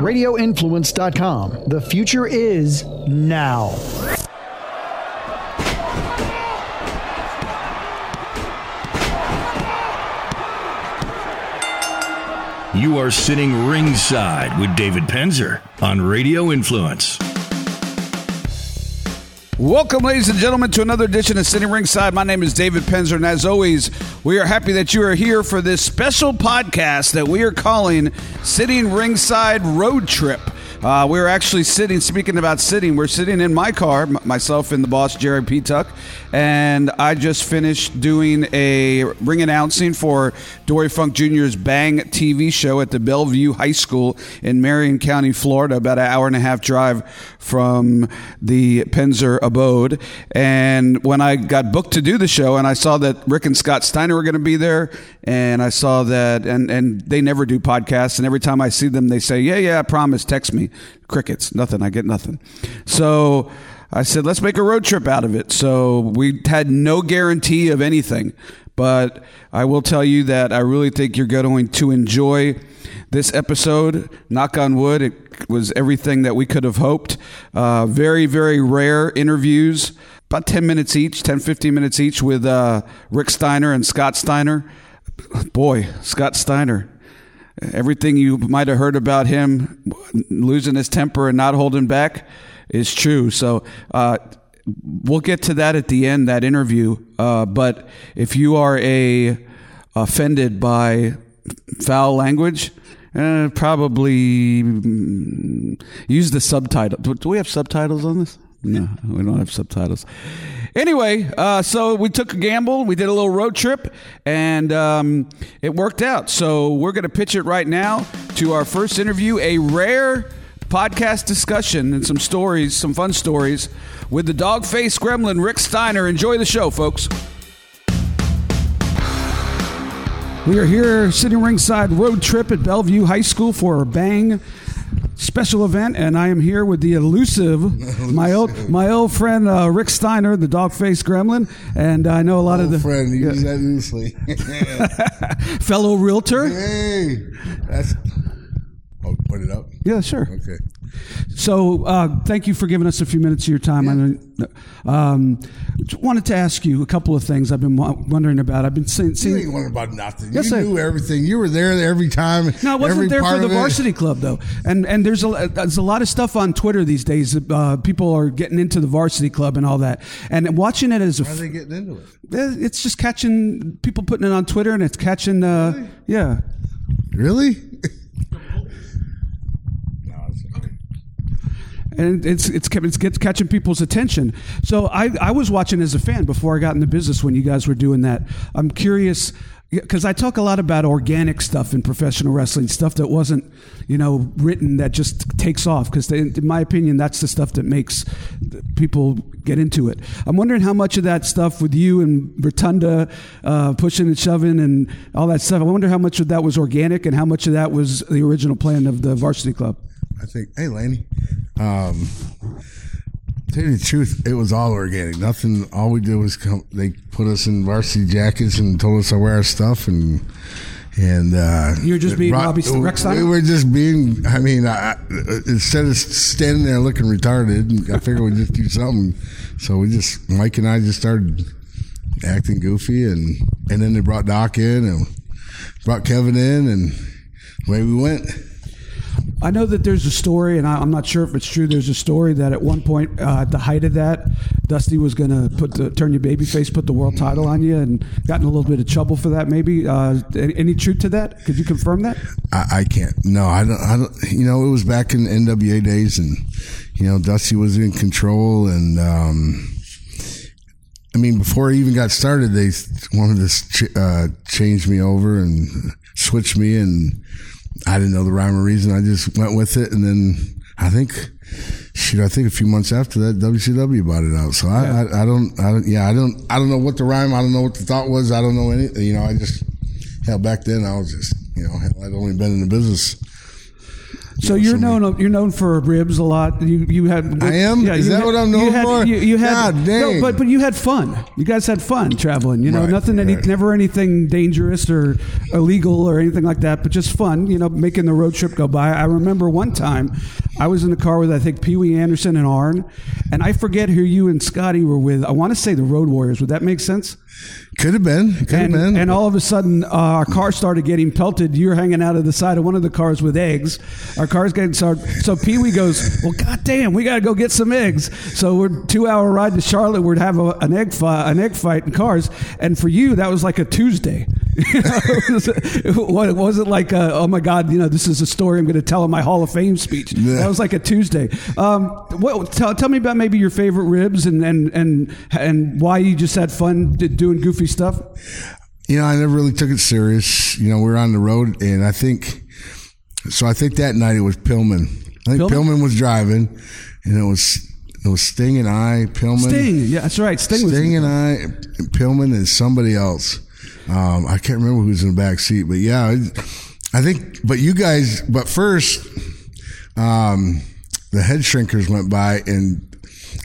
RadioInfluence.com. The future is now. You are sitting ringside with David Penzer on Radio Influence. Welcome, ladies and gentlemen, to another edition of Sitting Ringside. My name is David Penzer, and as always, we are happy that you are here for this special podcast that we are calling Sitting Ringside Road Trip. Uh, we're actually sitting, speaking about sitting, we're sitting in my car, m- myself and the boss, Jared P. Tuck, and I just finished doing a ring announcing for Dory Funk Jr.'s Bang TV show at the Belleview High School in Marion County, Florida, about an hour and a half drive from the Penzer abode. And when I got booked to do the show, and I saw that Rick and Scott Steiner were going to be there, and I saw that, and, and they never do podcasts, and every time I see them, they say, Yeah, yeah, I promise, text me. Crickets, nothing, I get nothing. So I said, Let's make a road trip out of it. So we had no guarantee of anything. But I will tell you that I really think you're going to enjoy this episode. Knock on wood, it was everything that we could have hoped. Uh, very, very rare interviews, about 10 minutes each, 10, 15 minutes each with uh, Rick Steiner and Scott Steiner. Boy, Scott Steiner. Everything you might have heard about him losing his temper and not holding back is true. So, uh, we'll get to that at the end that interview uh, but if you are a offended by foul language uh, probably mm, use the subtitle. Do, do we have subtitles on this? No we don't have subtitles. Anyway uh, so we took a gamble. We did a little road trip and um, it worked out. So we're going to pitch it right now to our first interview a rare podcast discussion and some stories, some fun stories with the dog face gremlin Rick Steiner. Enjoy the show, folks. We are here sitting ringside road trip at Belleview High School for a bang special event, and I am here with the elusive, my old my old friend uh, Rick Steiner, the dog faced gremlin, and I know a lot of the friend, you use that loosely. fellow realtor. hey, that's. Oh, put it up. Yeah, sure. Okay. So, uh, thank you for giving us a few minutes of your time. I know, um, wanted to ask you a couple of things I've been wa- wondering about. I've been seeing. You seeing ain't wondering about nothing. Yes, you I- knew everything. You were there every time. no, I wasn't there for the varsity club though, and and there's a there's a lot of stuff on Twitter these days. Uh, people are getting into the varsity club and all that, and watching it as a How are they getting into it? It's just catching people putting it on Twitter, and it's catching. Uh, yeah, Really? no, it's okay. And it's it's it's catching people's attention. So I I was watching as a fan before I got into business when you guys were doing that. I'm curious because I talk a lot about organic stuff in professional wrestling, stuff that wasn't you know written that just takes off. Because in my opinion, that's the stuff that makes people get into it. I'm wondering how much of that stuff with you and Rotunda uh, pushing and shoving and all that stuff. I wonder how much of that was organic and how much of that was the original plan of the varsity club. I think, hey, Laney. Um, tell you the truth, it was all organic. Nothing. All we did was come. They put us in varsity jackets and told us to wear our stuff and. And uh, You were just being Robbie Rechsteiner? We were just being. I mean, I- instead of standing there looking retarded, I figured we'd just do something. So we just Mike and I just started acting goofy, and and then they brought Doc in and brought Kevin in, and away we went. I know that there's a story, and I, I'm not sure if it's true. There's a story that at one point, uh, at the height of that, Dusty was going to put the turn your baby face, put the world title on you, and gotten a little bit of trouble for that. Maybe uh, any, any truth to that? Could you confirm that? I, I can't. No, I don't. I don't. You know, it was back in NWA days, and you know, Dusty was in control, and um, I mean, before he even got started, they wanted to uh, change me over and switch me, and I didn't know the rhyme or reason. I just went with it, and then I think. Shoot, I think a few months after that, WCW bought it out. So I, I, I don't, I don't, yeah, I don't, I don't know what the rhyme, I don't know what the thought was, I don't know anything. You know, I just, hell, back then I was just, you know, hell, I'd only been in the business So you're known you're known for ribs a lot. You you had I am? Yeah, Is you that had- what I'm you known had- for? You, you had God no, but but you had fun. You guys had fun traveling. You know, Right, nothing any never anything dangerous or illegal or anything like that, but just fun. You know, making the road trip go by. I remember one time I was in the car with I think Pee Wee Anderson and Arn, and I forget who you and Scotty were with. I want to say the Road Warriors. Would that make sense? Could have been. Could have and, been. and all of a sudden, uh, our car started getting pelted. You're hanging out of the side of one of the cars with eggs. Our car's getting started. So Pee Wee goes, "Well, goddamn, we got to go get some eggs." So we're two hour ride to Charlotte. We'd have a, an egg fight, an egg fight in cars. And for you, that was like a Tuesday. It, was, it wasn't like, uh oh my God, you know, this is a story I'm going to tell in my Hall of Fame speech. Yeah. That was like a Tuesday. Um, what, tell, tell me about maybe your favorite ribs and and and and why you just had fun doing goofy stuff. you know, I never really took it serious. You know, we were on the road, and I think so. I think that night it was Pillman. I think Pillman? Pillman, was driving, and it was it was Sting and I, Pillman, Sting, yeah, that's right. Sting, was Sting and I, Pillman, and somebody else. Um, I can't remember who's in the back seat, but yeah, I think. But you guys, but first, um, the head shrinkers went by and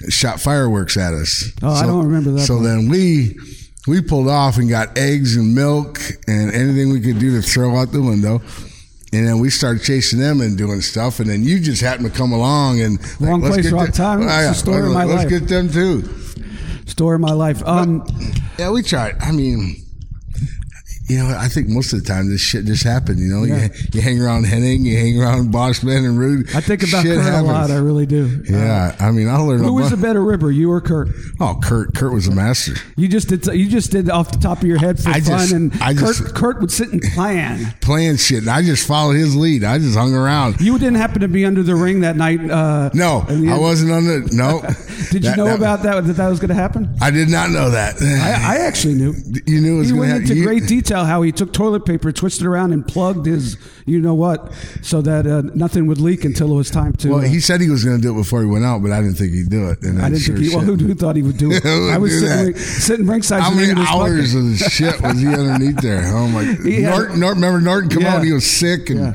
shot fireworks at us. Oh, I don't remember that So part. then we we pulled off and got eggs and milk and anything we could do to throw out the window. And then we started chasing them and doing stuff. And then you just happened to come along and Wrong let's place, wrong them- time. It's the story of my let's life. get them too. story of my life. Um, Yeah, we tried. I mean, you know, I think most of the time this shit just happened. You know, Yeah. you, you hang around Hennig, you hang around Bossman and Rude. I think about shit Curt happens. a lot. I really do. Yeah, I mean, I learned. Who a was the bunch. better ribber, you or Curt? Oh, Curt. Curt was a master. You just did. You just did off the top of your head for I fun, just- and I Curt, just- Curt would sit and plan. Playing shit, and I just followed his lead. I just hung around. You didn't happen to be under the ring that night. Uh, No, I wasn't under. the. No. Did you That- know that- about that? That that was going to happen? I did not know that. I, I actually knew. you knew it was He going to went into You- great detail how he took toilet paper, twisted around, and plugged his, you know what, so that uh, nothing would leak until it was time to. Well, uh, he said he was going to do it before he went out, but I didn't think he'd do it. And I didn't sure think he. Well, who, who thought he would do it? I was sitting, sitting ringside. How many hours bucket. of shit was he underneath there? Oh my! He had- Norton, Norton, remember Norton come Yeah. out? He was sick, and Yeah.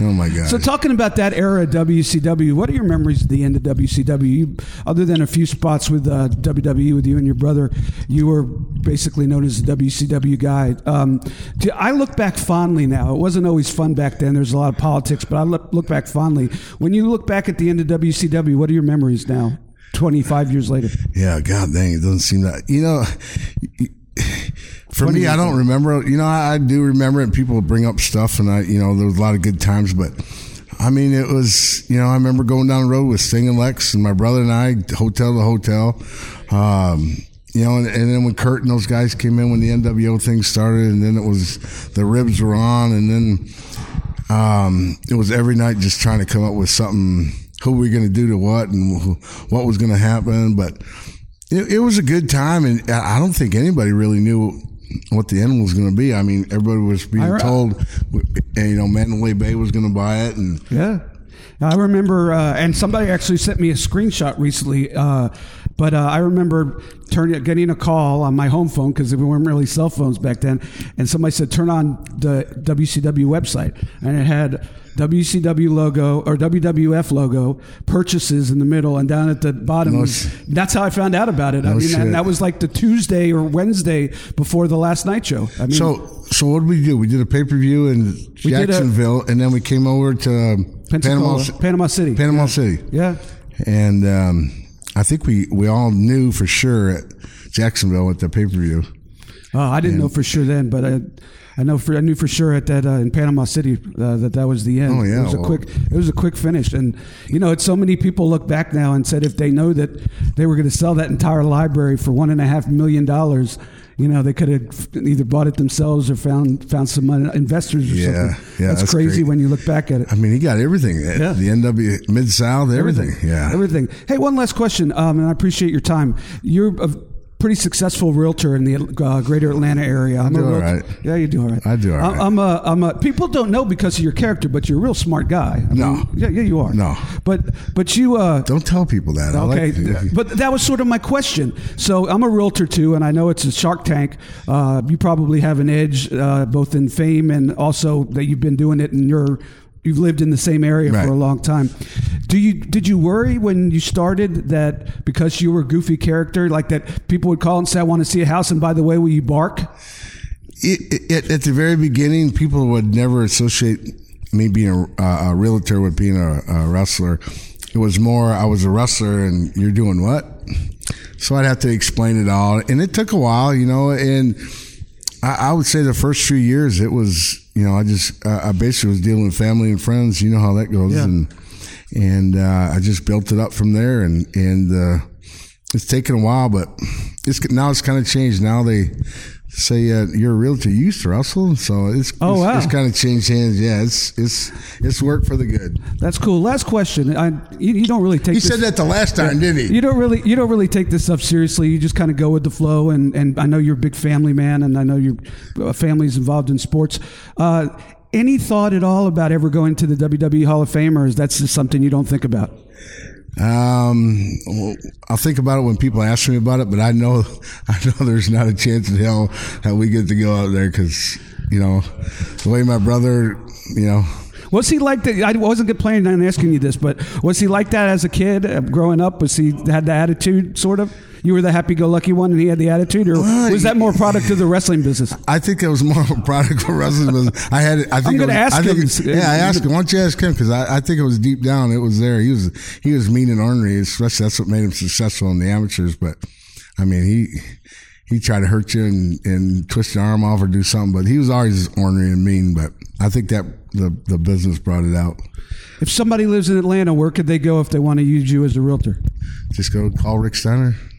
Oh my god! So, talking about that era of WCW, what are your memories of the end of WCW? You, other than a few spots with uh, WWE with you and your brother, you were basically known as the WCW guy. Um, do, I look back fondly now. It wasn't always fun back then. There's a lot of politics, but I look, look back fondly. When you look back at the end of WCW, what are your memories now? 25 years later. yeah, god dang, it doesn't seem that. You know, for me, I don't remember. You know, I, I do remember it. People bring up stuff, and I, you know, there was a lot of good times, but. I mean, it was, you know, I remember going down the road with Sting and Lex and my brother and I, hotel to hotel. Um, you know, and, and then when Curt and those guys came in when the NWO thing started, and then it was the ribs were on, and then um, it was every night just trying to come up with something. Who were we going to do to what, and wh- what was going to happen? But it, it was a good time, and I don't think anybody really knew what the end was going to be. I mean, everybody was being told, and, you know, Mandalay Bay was going to buy it, and Yeah. I remember, uh, and somebody actually sent me a screenshot recently. Uh, but uh, I remember turning, getting a call on my home phone because there weren't really cell phones back then, and somebody said, "Turn on the WCW website," and it had WCW logo or WWF logo purchases in the middle, and down at the bottom. No sh- that's how I found out about it. I mean, and that was like the Tuesday or Wednesday before the last night show. I mean, so so what did we do? We did a pay per view in did a- Jacksonville, and then we came over to Panama Panama City. Panama yeah. City. Yeah. And um, I think we, we all knew for sure at Jacksonville at the pay per view. Oh, I didn't know for sure then, but I, I know for I knew for sure at that uh, in Panama City uh, that that was the end. Oh, yeah, it was a quick it was a quick finish, and you know, it's so many people look back now and said if they know that they were going to sell that entire library for one and a half million dollars. You know, they could have either bought it themselves or found found some uh, investors or Yeah, something. yeah, that's, that's crazy great. when you look back at it. I mean, he got everything. Yeah. The NW Mid South, everything. Yeah. everything. Hey, one last question, um, and I appreciate your time. You're pretty successful realtor in the uh, greater Atlanta area. I'm do a all realtor. Yeah, you do all right. I do all I'm- I'm a, I'm a. People don't know because of your character, but you're a real smart guy. I No. mean, yeah, yeah, you are. No. but but you. Uh, Don't tell people that. I Okay, like but that was sort of my question. So I'm a realtor too, and I know it's a Shark Tank. Uh, you probably have an edge, uh, both in fame and also that you've been doing it in your you've lived in the same area Right. for a long time. Do you did you worry when you started that because you were a goofy character, like that people would call and say, "I want to see a house," and by the way, will you bark? it, it, at the very beginning, people would never associate me being a, a realtor with being a, a wrestler. It was more, I was a wrestler and you're doing what? So I'd have to explain it all. And it took a while, you know, and I, I would say the first few years, it was, you know, I just, uh, I basically was dealing with family and friends. You know how that goes. Yeah. And, and, uh, I just built it up from there and, and, uh, it's taken a while, but it's now it's kind of changed. Now they say uh, you're a realtor. You used to wrestle, so it's Oh, it's, wow. it's kind of changed hands. Yeah, it's it's it's worked for the good. That's cool. Last question. I, you, you don't really take. He said that the last time, didn't he? You don't really you don't really take this stuff seriously. You just kind of go with the flow. And and I know you're a big family man, and I know your uh, family's involved in sports. Uh, any thought at all about ever going to the WWE Hall of Fame, or is that just something you don't think about? Um, I'll think about it when people ask me about it, but I know I know there's not a chance in hell that we get to go out there because you know the way my brother, you know. Was he like that? I wasn't planning on asking you this, but was he like that as a kid, uh, growing up? Was he had the attitude, sort of? You were the happy-go-lucky one, and he had the attitude, or was that more product of the wrestling business? I think it was more of a product of wrestling. business. I had. I think I'm it gonna was- ask I think him. it- yeah, I asked him. Why don't you ask him? Because I, I think it was deep down. It was there. He was he was mean and ornery. Especially that's what made him successful in the amateurs. But I mean, he he tried to hurt you and, and twist your arm off or do something. But he was always ornery and mean. But I think that the the business brought it out. If somebody lives in Atlanta, where could they go if they want to use you as a realtor? Just go call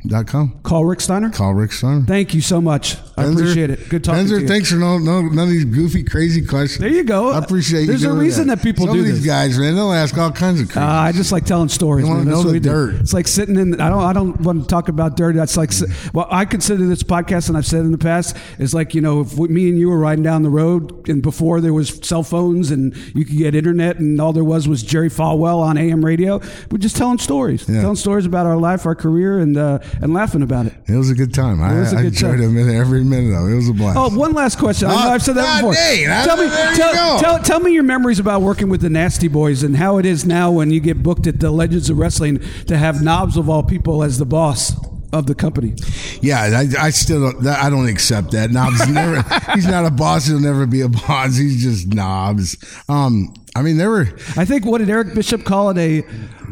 ricksteiner.com. Call Rick Steiner. Call Rick Steiner. Thank you so much. I appreciate it. Good talking Penzer, to you. thanks for no, no none of these goofy, crazy questions. There you go. I appreciate you. There's a reason that people Some do of these this. guys, man, they'll ask all kinds of crazy. Uh, I just like telling stories. You wanna man. Know the we do. dirt. It's like sitting in. I don't. I don't want to talk about dirt. That's like. Well, I consider this podcast, and I've said in the past, is like you know, if me and you were riding down the road, and before there was cell phones, and you could get internet, and all there was was Jerry Falwell on AM radio. We're just telling stories, Yeah. telling stories about our life, our career, and uh, and laughing about it. It was a good time. I, was a I good enjoyed time. minute, every minute of it. It was a blast. Oh, one last question. I know Ah, I've said that before. dang, tell me, tell, tell, tell me your memories about working with the Nasty Boys and how it is now when you get booked at the Legends of Wrestling to have Knobbs of all people as the boss of the company. yeah, I, I still don't. I don't accept that. Knobbs never. he's not a boss. He'll never be a boss. He's just Knobbs. Um, I mean, there were. I think what did Eric Bischoff call it a?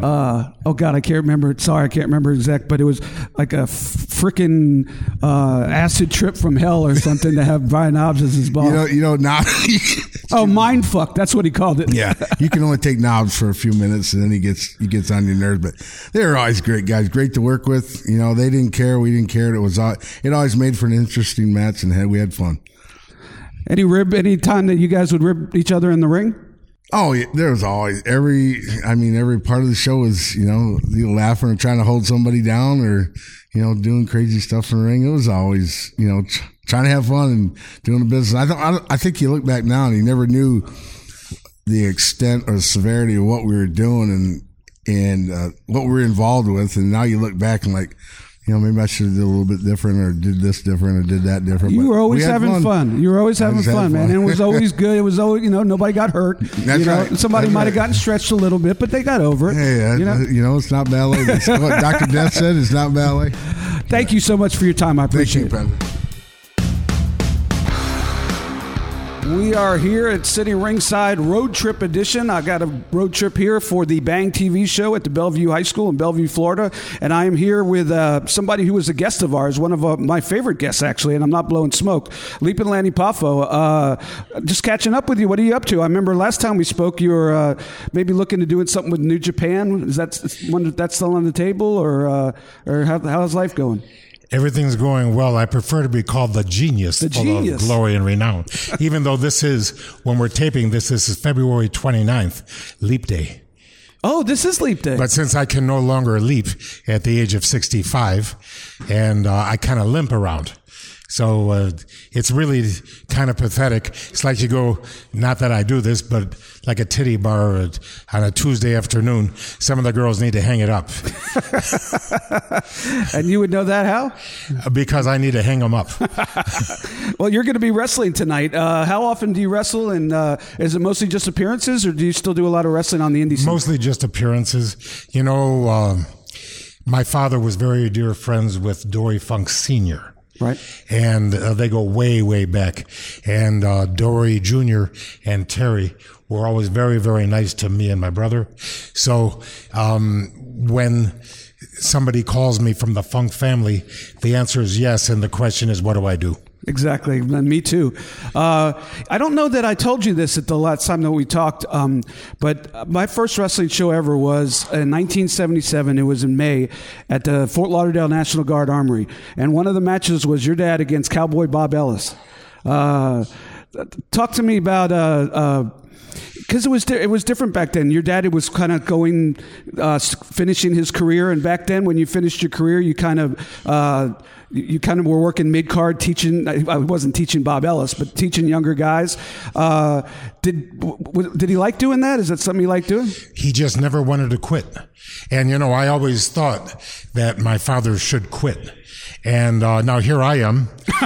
Uh, oh God, I can't remember. Sorry, I can't remember exact, but it was like a freaking uh, acid trip from hell or something to have Brian Knobbs as his boss. You know, you know, knob. oh, mind fuck. That's what he called it. yeah, you can only take Knobbs for a few minutes, and then he gets he gets on your nerves. But they were always great guys, great to work with. You know, they didn't care, we didn't care. It was it always made for an interesting match, and we had fun. Any rib? Any time that you guys would rib each other in the ring? Oh, yeah, there was always every. I mean, every part of the show was you know laughing or trying to hold somebody down or you know doing crazy stuff in the ring. It was always you know tr- trying to have fun and doing the business. I. I, I think you look back now and you never knew the extent or severity of what we were doing and and uh, what we were involved with. And now you look back and like. You know, maybe I should have did a little bit different, or did this different, or did that different. You were always we having fun. You were always having had fun, man. And it was always good. It was always, you know, nobody got hurt. That's you know, right. Somebody That's might have right. gotten stretched a little bit, but they got over it. Hey, you know? you know, it's not ballet. It's what Dr. Death said it's not ballet. Thank you so much for your time. I Thank appreciate you, it. President. We are here at Sitting Ringside Road Trip Edition. I got a road trip here for the Bang TV show at the Belleview High School in Belleview, Florida, and I am here with uh, somebody who was a guest of ours, one of uh, my favorite guests actually, and I'm not blowing smoke. Leapin' Lanny Poffo. Uh, just catching up with you. What are you up to? I remember last time we spoke, you were uh, maybe looking to doing something with New Japan. Is that one that's still on the table, or uh, or how, how's life going? Everything's going well. I prefer to be called the genius, The full genius. of glory and renown. Even though this is, when we're taping this, this is February 29th, Leap Day. Oh, this is Leap Day. But since I can no longer leap at the age of 65, and uh, I kind of limp around. So uh, it's really kind of pathetic. It's like you go, not that I do this, but like a titty bar on a Tuesday afternoon. Some of the girls need to hang it up. and you would know that how? Because I need to hang them up. well, you're going to be wrestling tonight. Uh, how often do you wrestle? And uh, is it mostly just appearances, or do you still do a lot of wrestling on the indie scene? Mostly just appearances. You know, um, my father was very dear friends with Dory Funk Sr. Right. And uh, they go way, way back. And uh, Dory Jr. and Terry were always very, very nice to me and my brother. So um, when somebody calls me from the Funk family, the answer is yes. And the question is, what do I do? Exactly. And me too. Uh, I don't know that I told you this at the last time that we talked, um, but my first wrestling show ever was in 1977. It was in May at the Fort Lauderdale National Guard Armory. And one of the matches was your dad against Cowboy Bob Ellis. Uh, talk to me about. Uh, because uh, it was it was different back then. Your dad was kind of going, uh, finishing his career, and back then, when you finished your career, you kind of uh, you kind of were working mid card teaching. I wasn't teaching Bob Ellis, but teaching younger guys. Uh, did w- did he like doing that? Is that something he liked doing? He just never wanted to quit. And you know, I always thought that my father should quit. And uh, now here I am.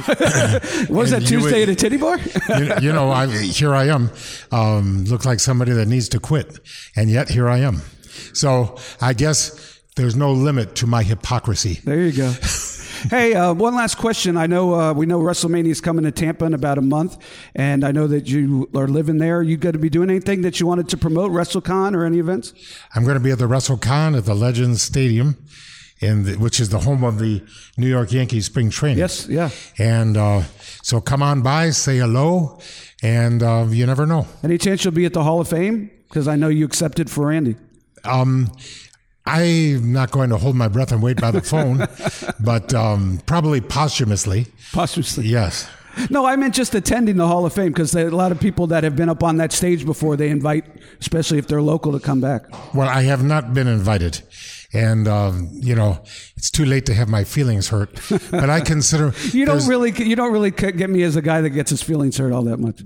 Was that Tuesday would, at a titty bar? you, you, know, I, here I am. Um, look like somebody that needs to quit, and yet here I am. So I guess there's no limit to my hypocrisy. There you go. hey, uh, one last question. I know uh, we know WrestleMania is coming to Tampa in about a month, and I know that you are living there. You going to be doing anything that you wanted to promote WrestleCon or any events? I'm going to be at the WrestleCon at the Legends Stadium. In the, which is the home of the New York Yankees spring training. Yes, yeah. And uh, so come on by, say hello, and uh, you never know. Any chance you'll be at the Hall of Fame? Because I know you accepted for Randy. Um, I'm not going to hold my breath and wait by the phone, but um, probably posthumously. Posthumously. Yes. No, I meant just attending the Hall of Fame because a lot of people that have been up on that stage before they invite, especially if they're local, to come back. Well, I have not been invited, and um, you know it's too late to have my feelings hurt. But I consider you don't really you don't really get me as a guy that gets his feelings hurt all that much.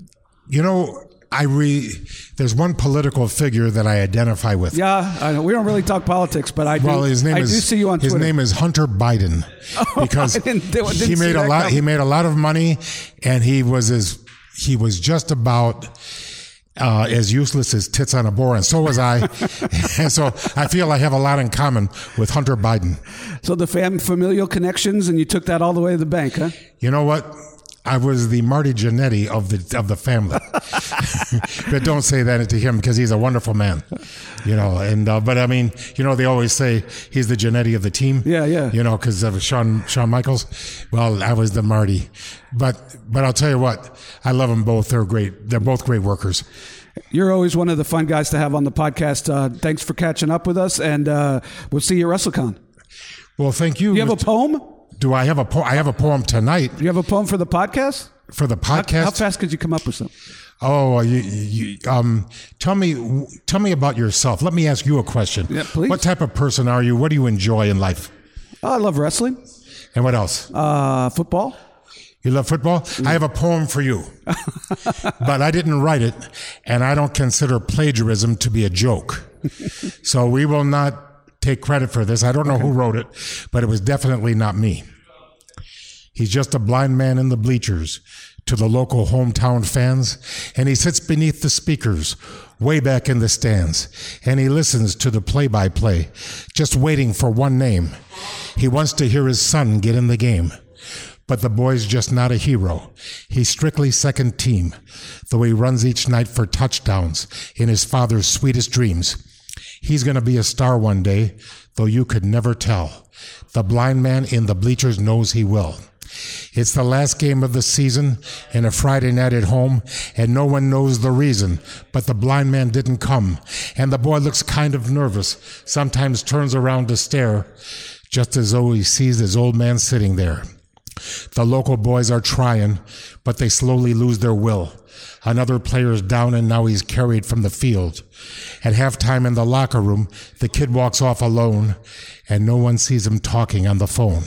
You know, I re there's one political figure that I identify with. Yeah, I know. we don't really talk politics, but I do. Well, his name I is do see you on his Twitter. name is Hunter Biden oh, because didn't, didn't he made a lot. Come. He made a lot of money, and he was as he was just about. Uh, as useless as tits on a boar, and so was I. and so I feel I have a lot in common with Hunter Biden. So the fam- familial connections, and you took that all the way to the bank, huh? You know what? I was the Marty Jannetty of the of the family. but don't say that to him because he's a wonderful man, you know. And uh, but I mean, you know, they always say he's the Jannetty of the team. Yeah, yeah. You know, because of Shawn Shawn Michaels. Well, I was the Marty, but but I'll tell you what, I love them both. They're great. They're both great workers. You're always one of the fun guys to have on the podcast. Uh, thanks for catching up with us, and uh, we'll see you at WrestleCon. Well, thank you. You have a poem? Do I have a poem? I have a poem tonight. You have a poem for the podcast? For the podcast? How, how fast could you come up with something? Oh, you, you, um, tell me, tell me about yourself. Let me ask you a question. Yeah, please. What type of person are you? What do you enjoy in life? I love wrestling. And what else? Uh, football. You love football? Mm. I have a poem for you, but I didn't write it, and I don't consider plagiarism to be a joke. so we will not take credit for this. I don't know okay. who wrote it, but it was definitely not me. He's just a blind man in the bleachers to the local hometown fans, and he sits beneath the speakers way back in the stands, and he listens to the play by play, just waiting for one name. He wants to hear his son get in the game. But the boy's just not a hero. He's strictly second team, though he runs each night for touchdowns in his father's sweetest dreams. He's going to be a star one day, though you could never tell. The blind man in the bleachers knows he will. It's the last game of the season and a Friday night at home, and no one knows the reason, but the blind man didn't come, and the boy looks kind of nervous, sometimes turns around to stare, just as though he sees his old man sitting there. The local boys are trying, but they slowly lose their will. Another player's down and now he's carried from the field. At halftime in the locker room, the kid walks off alone and no one sees him talking on the phone.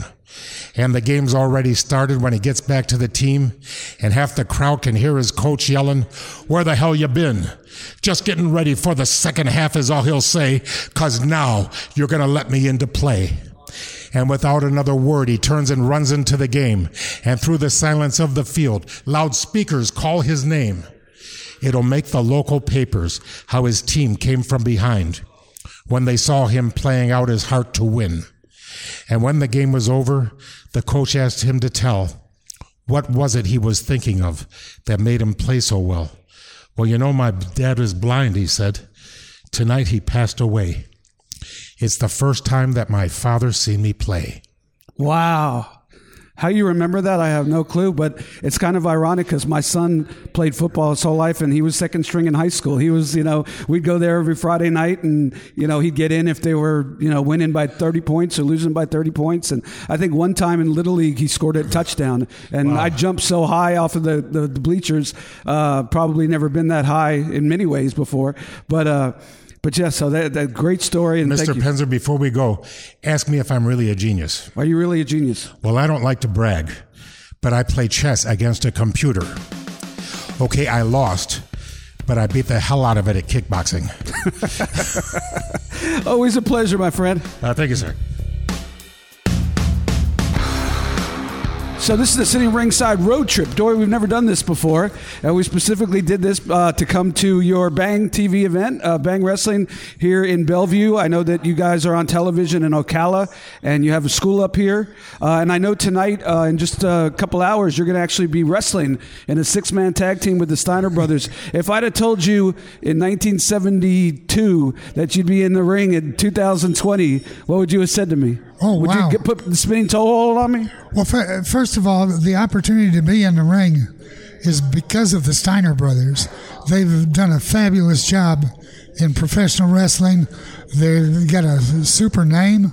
And the game's already started when he gets back to the team, and half the crowd can hear his coach yelling, Where the hell you been? Just getting ready for the second half is all he'll say, cause now you're gonna let me into play. And without another word, he turns and runs into the game. And through the silence of the field, loudspeakers call his name. It'll make the local papers how his team came from behind when they saw him playing out his heart to win. And when the game was over, the coach asked him to tell what was it he was thinking of that made him play so well. Well, you know, my dad was blind, he said. Tonight he passed away. It's the first time that my father's seen me play. Wow. How you remember that, I have no clue, but it's kind of ironic because my son played football his whole life and he was second string in high school. He was, you know, we'd go there every Friday night and, you know, he'd get in if they were, you know, winning by 30 points or losing by 30 points. And I think one time in Little League, he scored a touchdown and wow. I jumped so high off of the, the, the bleachers, uh, probably never been that high in many ways before. But, uh, but yeah, so that, that great story. And Mr. Penzer, before we go, ask me if I'm really a genius. Are you really a genius? Well, I don't like to brag, but I play chess against a computer. Okay, I lost, but I beat the hell out of it at kickboxing. Always a pleasure, my friend. Uh, thank you, sir. So this is the Sitting Ringside Road Trip. Dory, we've never done this before. Uh, we specifically did this uh, to come to your Bang TV event, uh, Bang Wrestling here in Belleview. I know that you guys are on television in Ocala, and you have a school up here. Uh, and I know tonight, uh, in just a couple hours, you're going to actually be wrestling in a six-man tag team with the Steiner brothers. If I'd have told you in 1972 that you'd be in the ring in 2020, what would you have said to me? Oh, Would wow. you get, put the spinning toe hold on me? Well, first of all, the opportunity to be in the ring is because of the Steiner brothers. They've done a fabulous job in professional wrestling. They've got a super name.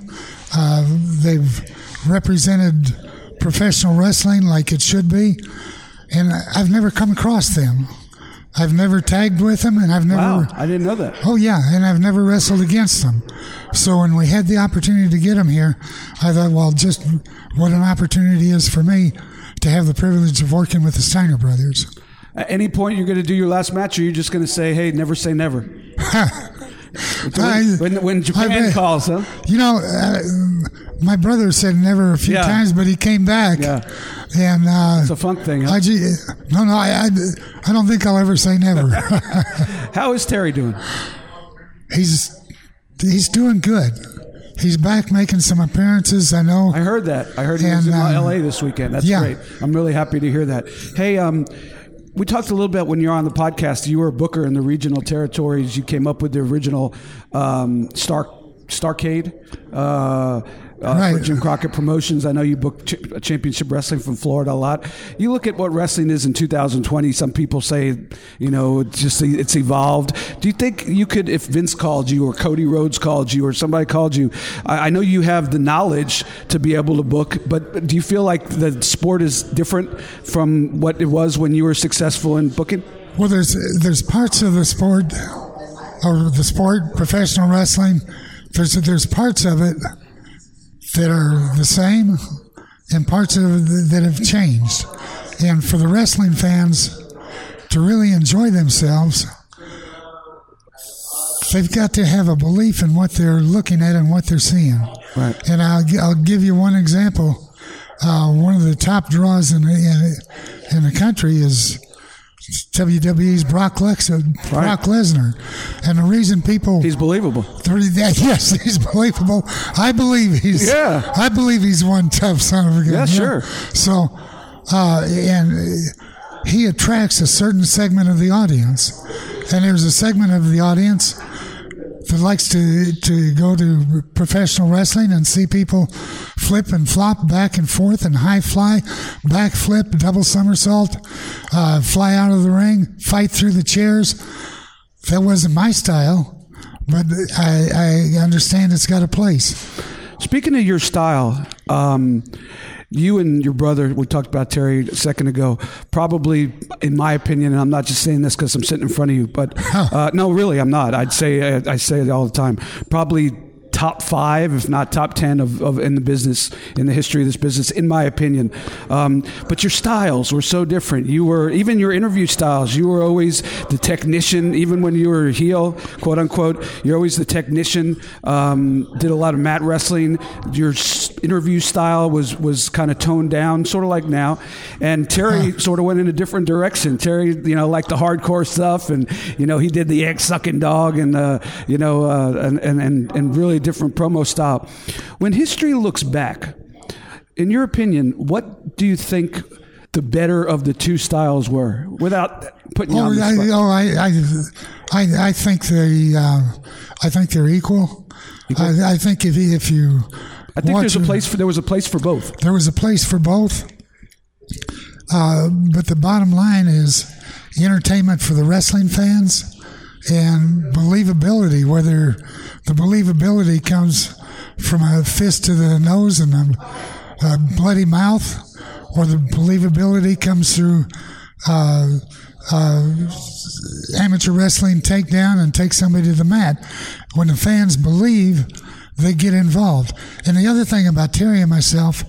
Uh, they've represented professional wrestling like it should be. And I've never come across them. I've never tagged with them, and I've never. Wow, I didn't know that. Oh yeah, and I've never wrestled against them. So when we had the opportunity to get them here, I thought, well, just what an opportunity is for me to have the privilege of working with the Steiner brothers. At any point, you're going to do your last match, or you're just going to say, "Hey, never say never." I, when, when, Japan calls, huh? You know, uh, my brother said never a few yeah. times, but he came back. Yeah. And uh, it's a funk thing. Huh? I, no, no, I, I, I don't think I'll ever say never. How is Terry doing? He's he's doing good. He's back making some appearances. I know. I heard that. I heard he and, was in uh, L.A. this weekend. That's yeah. great. I'm really happy to hear that. Hey, um, we talked a little bit when you're on the podcast. You were a booker in the regional territories. You came up with the original um, Star Starrcade. Uh, uh, right. for Jim Crockett Promotions. I know you book ch- championship wrestling from Florida a lot. You look at what wrestling is in 2020. Some people say, you know, it's just it's evolved. Do you think you could, if Vince called you or Cody Rhodes called you or somebody called you? I, I know you have the knowledge to be able to book, but do you feel like the sport is different from what it was when you were successful in booking? Well, there's there's parts of the sport, or the sport, professional wrestling. There's there's parts of it that are the same and parts of that have changed. And for the wrestling fans to really enjoy themselves, they've got to have a belief in what they're looking at and what they're seeing. Right. And I'll, I'll give you one example. Uh, one of the top draws in the, in, in the country is WWE's Brock, Lesnar, Brock Lesnar, and the reason people he's believable. Yes, he's believable. I believe he's. Yeah. I believe he's one tough son of a gun. Yeah, sure. So, uh, and he attracts a certain segment of the audience, and there's a segment of the audience that likes to to go to professional wrestling and see people flip and flop back and forth and high fly, back flip, double somersault, uh, fly out of the ring, fight through the chairs. That wasn't my style, but I, I understand it's got a place. Speaking of your style, um, you and your brother, we talked about Terry a second ago, probably, in my opinion, and I'm not just saying this because I'm sitting in front of you, but uh, no, really, I'm not. I'd say I say it all the time. Probably top five, if not top ten, of, of in the business in the history of this business, in my opinion. Um, but your styles were so different. You were even your interview styles. You were always the technician, even when you were a heel, quote unquote. You're always the technician. Um, did a lot of mat wrestling. Your interview style was was kind of toned down, sort of like now. And Terry sort of went in a different direction. Terry, you know, liked the hardcore stuff, and you know, he did the egg sucking dog, and uh, you know, uh, and, and and and really different promo style. When history looks back, in your opinion, what do you think? The better of the two styles were, without putting oh, on the I, oh, I, I, I, I think they, uh, I think they're equal. I, I think if if you, I think there's a place for there was a place for both. there was a place for both. Uh, but the bottom line is entertainment for the wrestling fans and believability, whether the believability comes from a fist to the nose and a, a bloody mouth, or the believability comes through uh, uh, amateur wrestling takedown and take somebody to the mat. When the fans believe, they get involved. And the other thing about Terry and myself,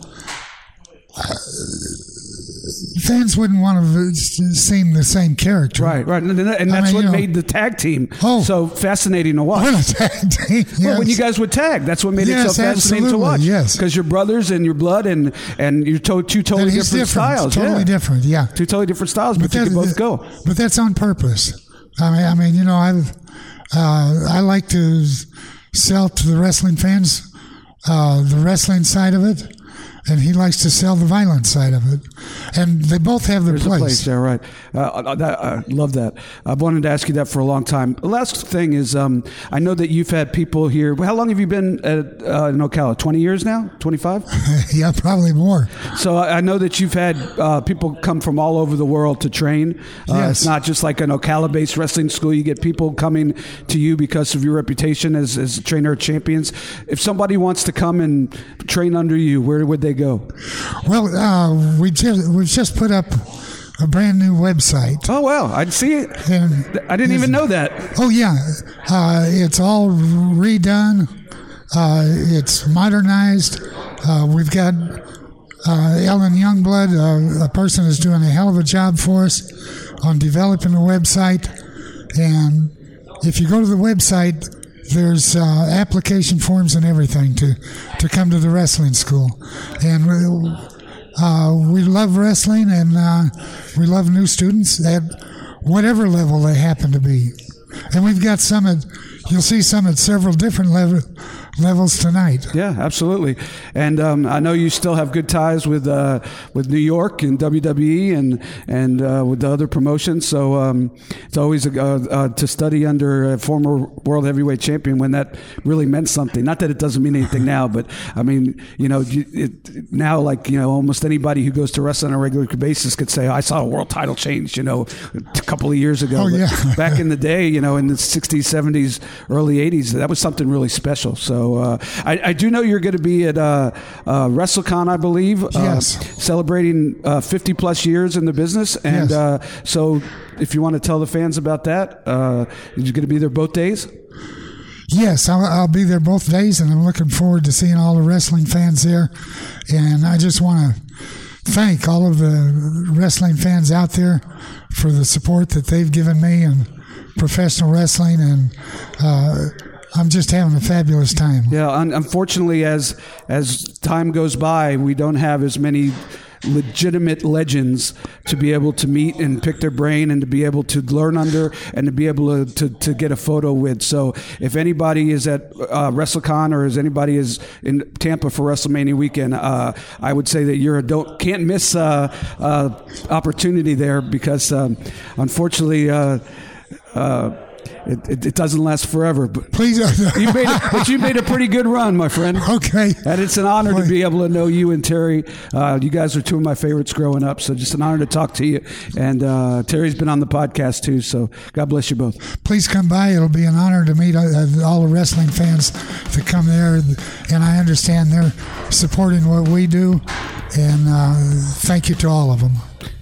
fans wouldn't want to seem the same character. Right, right, and, and that's mean, what you know- made the tag team Oh. so fascinating to watch. We're a tag team. Well, when you guys would tag, that's what made it Yes, so fascinating to watch. yes. because you're brothers and your blood and and you're to, two totally different, different, styles. totally yeah. different. Yeah, Two totally different styles, but, you that- can both go. But that's on purpose. I mean, I mean, you know, I've uh, I like to sell to the wrestling fans uh, the wrestling side of it, and he likes to sell the violent side of it, and they both have their There's place. there, right? Uh, uh, that, I love that. I've wanted to ask you that for a long time. The last thing is, um, I know that you've had people here. How long have you been at, uh, in Ocala? Twenty years now? Twenty five? yeah, probably more. So I I know that you've had uh, people come from all over the world to train. Uh, Yes. It's not just like an Ocala-based wrestling school. You get people coming to you because of your reputation as, as a trainer of champions. If somebody wants to come and train under you, where would they go? Well, uh, we just we've just put up a brand new website. Oh, wow. I'd see it. And I didn't even know that. Oh yeah, uh, it's all redone. Uh, it's modernized. Uh, we've got uh, Ellen Youngblood, uh, a person who's doing a hell of a job for us on developing the website. And if you go to the website, there's uh, application forms and everything to to come to the wrestling school. And we, uh, we love wrestling, and uh, we love new students at whatever level they happen to be. And we've got some at, you'll see some at several different level, levels tonight. Yeah, absolutely. And um, I know you still have good ties with uh, with New York and WWE and and uh, with the other promotions. So um, it's always uh, uh, to study under a former world heavyweight champion when that really meant something. Not that it doesn't mean anything now, but I mean, you know, it, now like you know, almost anybody who goes to wrestling on a regular basis could say, "I saw a world title change," you know, a couple of years ago. Oh, yeah. back in the day, you know, in the '60s, '70s, early '80s, that was something really special. So uh, I, I do know you're going to be at uh, uh, WrestleCon, I believe. Yes. Uh, celebrating uh, 50 plus years in the business, and Yes. uh, so if you want to tell the fans about that, uh, you're going to be there both days. Yes, I'll, I'll be there both days, and I'm looking forward to seeing all the wrestling fans there. And I just want to thank all of the wrestling fans out there for the support that they've given me and professional wrestling. And uh, I'm just having a fabulous time. Yeah, un- unfortunately, as as time goes by, we don't have as many legitimate legends to be able to meet and pick their brain and to be able to learn under and to be able to, to, to get a photo with. So if anybody is at uh, WrestleCon or as anybody is in Tampa for WrestleMania weekend, uh, I would say that you're a don't can't miss uh, uh, opportunity there because um, unfortunately. Uh, uh, it, it, it doesn't last forever, but Please. you made, a, but you made a pretty good run, my friend. okay. And it's an honor to be able to know you and Terry. Uh, you guys are two of my favorites growing up, so just an honor to talk to you. And uh, Terry's been on the podcast too, so God bless you both. Please come by. It'll be an honor to meet uh, all the wrestling fans to come there. And I understand they're supporting what we do. And uh, thank you to all of them.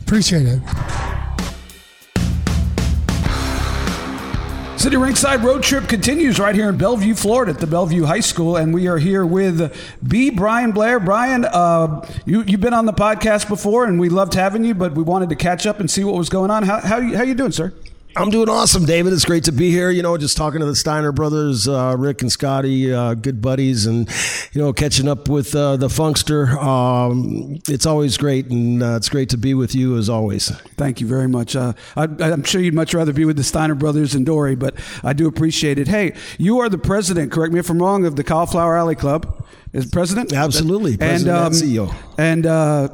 Appreciate it. Sitting Ringside Road Trip continues right here in Belleview, Florida, at the Belleview High School, and we are here with B. Brian Blair. Brian, uh, you you've been on the podcast before, and we loved having you, but we wanted to catch up and see what was going on. How how how you doing, sir? I'm doing awesome, David. It's great to be here. You know, just talking to the Steiner brothers, uh, Rick and Scotty, uh, good buddies, and you know, catching up with uh, the Funkster. Um, it's always great, and uh, it's great to be with you as always. Thank you very much. Uh, I, am sure you'd much rather be with the Steiner brothers and Dory, but I do appreciate it. Hey, you are the president. Correct me if I'm wrong. Of the Cauliflower Alley Club, is president? Absolutely, president and, um, and CEO. And uh,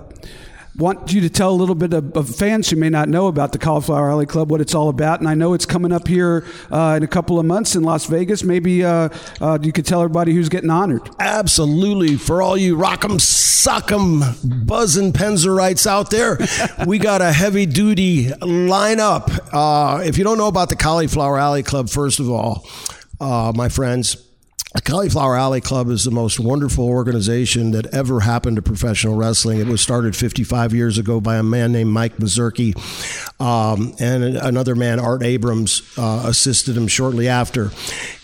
want you to tell a little bit of, of, fans who may not know about the Cauliflower Alley Club what it's all about. And I know it's coming up here uh, in a couple of months in Las Vegas. Maybe uh, uh, you could tell everybody who's getting honored. Absolutely. For all you rock'em, sock'em, buzzing Penzerites out there, we got a heavy duty lineup. Uh, if you don't know about the Cauliflower Alley Club, first of all, uh, my friends, the Cauliflower Alley Club is the most wonderful organization that ever happened to professional wrestling. It was started 55 years ago by a man named Mike Mazurki, um, and another man, Art Abrams, uh, assisted him shortly after.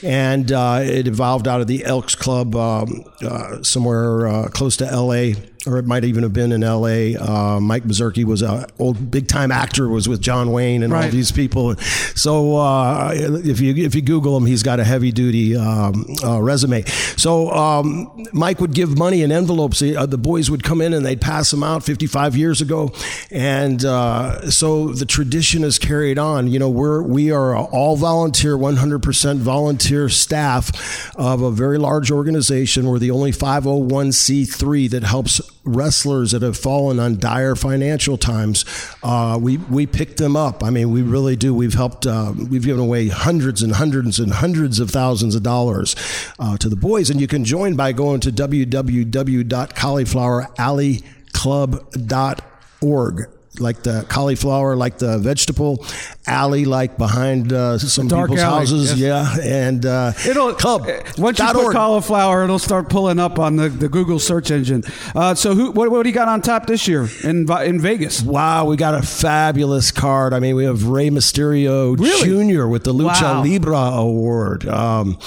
And uh, it evolved out of the Elks Club um, uh, somewhere uh, close to LA or it might even have been in L.A. Uh, Mike Mazurki was a old big time actor, was with John Wayne and right. all these people. So uh, if you if you Google him, he's got a heavy duty um, uh, resume. So um, Mike would give money in envelopes. Uh, the boys would come in and they'd pass them out 55 years ago, and uh, so the tradition is carried on. You know, we're we are all volunteer, 100% volunteer staff of a very large organization. We're the only 501c3 that helps wrestlers that have fallen on dire financial times, uh, we we pick them up. I mean, we really do. We've helped. Uh, we've given away hundreds and hundreds and hundreds of thousands of dollars uh, to the boys, and you can join by going to www.caulifloweralleyclub.org like the cauliflower, like the vegetable alley, like behind uh, some people's alley, houses. Yes. Yeah, and uh, it'll club. Once you put org. cauliflower, it'll start pulling up on the, the Google search engine. Uh, so, who what, what do you got on top this year in in Vegas? Wow, we got a fabulous card. I mean, we have Rey Mysterio really? Jr. with the Lucha wow. Libre Award. Um,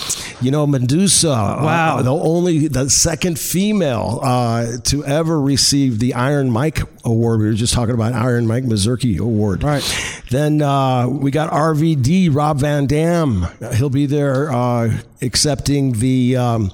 you know, Medusa. Uh, wow, the only the second female uh, to ever receive the Iron Mike Award. We were just talking about Iron Mike Mazurki Award. Right. Then uh, we got RVD, Rob Van Dam. He'll be there uh, accepting the um,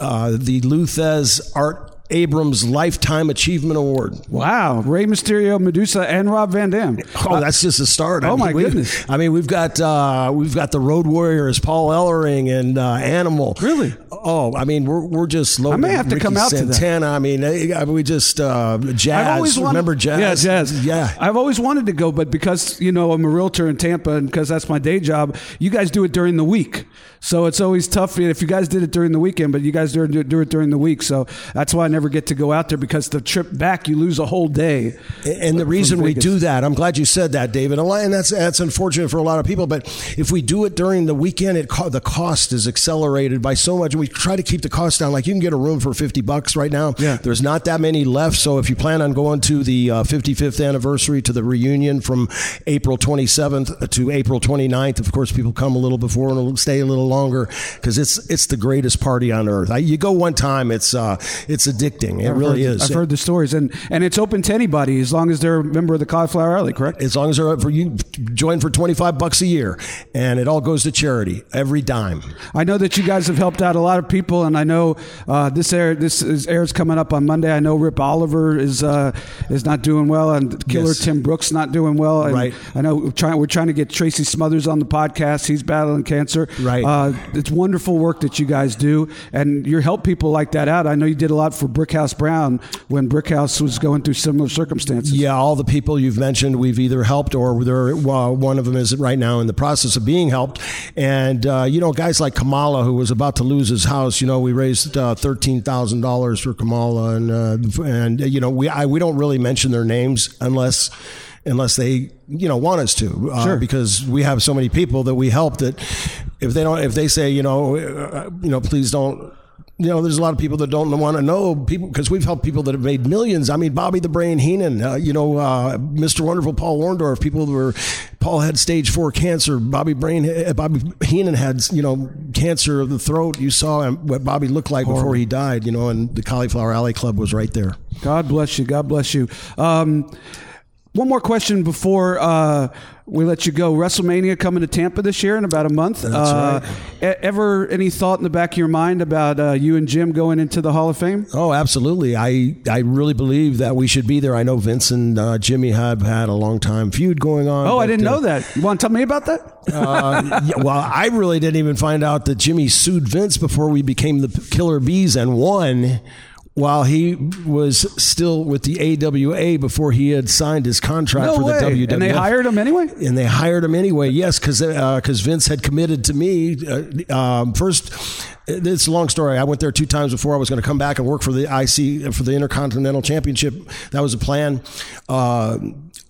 uh, the Lou Thesz Art Abrams Lifetime Achievement Award. Wow. Rey Mysterio, Medusa, and Rob Van Dam. Oh, that's just a start. I oh, mean, my goodness. I mean, we've got uh, we've got the Road Warriors, Paul Ellering, and uh, Animal. Really? Oh, I mean, we're, we're just loaded. I may have to Ricky come out Santana. to that. I mean, eh, we just uh, jazz. I've always Remember wanted, jazz? Yeah, jazz. Yeah. I've always wanted to go, but because you know I'm a realtor in Tampa, and because that's my day job, you guys do it during the week. So it's always tough if you guys did it during the weekend, but you guys do it, do it during the week. So that's why I never get to go out there because the trip back you lose a whole day. And the reason we do that, I'm glad you said that, David. And that's that's unfortunate for a lot of people. But if we do it during the weekend, it the cost is accelerated by so much. We try to keep the cost down. Like you can get a room for 50 bucks right now. Yeah. There's not that many left. So if you plan on going to the uh, 55th anniversary to the reunion from April 27th to April 29th, of course, people come a little before and stay a little longer because it's it's the greatest party on earth. I, you go one time, it's uh, it's addicting. It I've really heard, is. I've heard the stories, and and it's open to anybody as long as they're a member of the Cauliflower Alley, correct? As long as they're for you join for twenty five bucks a year, and it all goes to charity every dime. I know that you guys have helped out a lot of people, and I know uh, this air this is airs coming up on Monday. I know Rip Oliver is uh, is not doing well, and Killer yes. Tim Brooks not doing well. And right. I know we're trying we're trying to get Tracy Smothers on the podcast. He's battling cancer. Right. Uh, it's wonderful work that you guys do, and you help people like that out. I know you did a lot for Brickhouse Brown when Brickhouse was going through similar circumstances. Yeah, all the people you've mentioned, we've either helped or they're, well, one of them is right now in the process of being helped. And uh, you know, guys like Kamala, who was about to lose his house, you know, we raised uh, thirteen thousand dollars for Kamala, and uh, and you know, we I, we don't really mention their names unless unless they you know want us to uh, sure. because we have so many people that we help that if they don't if they say you know uh, you know please don't you know, there's a lot of people that don't want to know people because we've helped people that have made millions. I mean, Bobby the Brain Heenan, uh, you know, uh, Mr. Wonderful Paul Orndorff, people were Paul had stage four cancer. Bobby Brain, uh, Bobby Heenan had you know cancer of the throat. You saw what Bobby looked like Horrible. before he died. You know, and the Cauliflower Alley Club was right there. God bless you. God bless you. Um, one more question before uh, we let you go. WrestleMania coming to Tampa this year in about a month. Uh, right. Ever any thought in the back of your mind about uh, you and Jim going into the Hall of Fame? Oh, absolutely. I I really believe that we should be there. I know Vince and uh, Jimmy have had a long time feud going on. Oh, I didn't know uh, that. You want to tell me about that? Uh, yeah, well, I really didn't even find out that Jimmy sued Vince before we became the Killer Bees and won while he was still with the AWA before he had signed his contract no for way. the WWF. And they hired him anyway? And they hired him anyway, yes, because uh, cause Vince had committed to me. Uh, um, first, it's a long story. I went there two times before I was going to come back and work for the IC, for the Intercontinental Championship. That was a plan. Uh,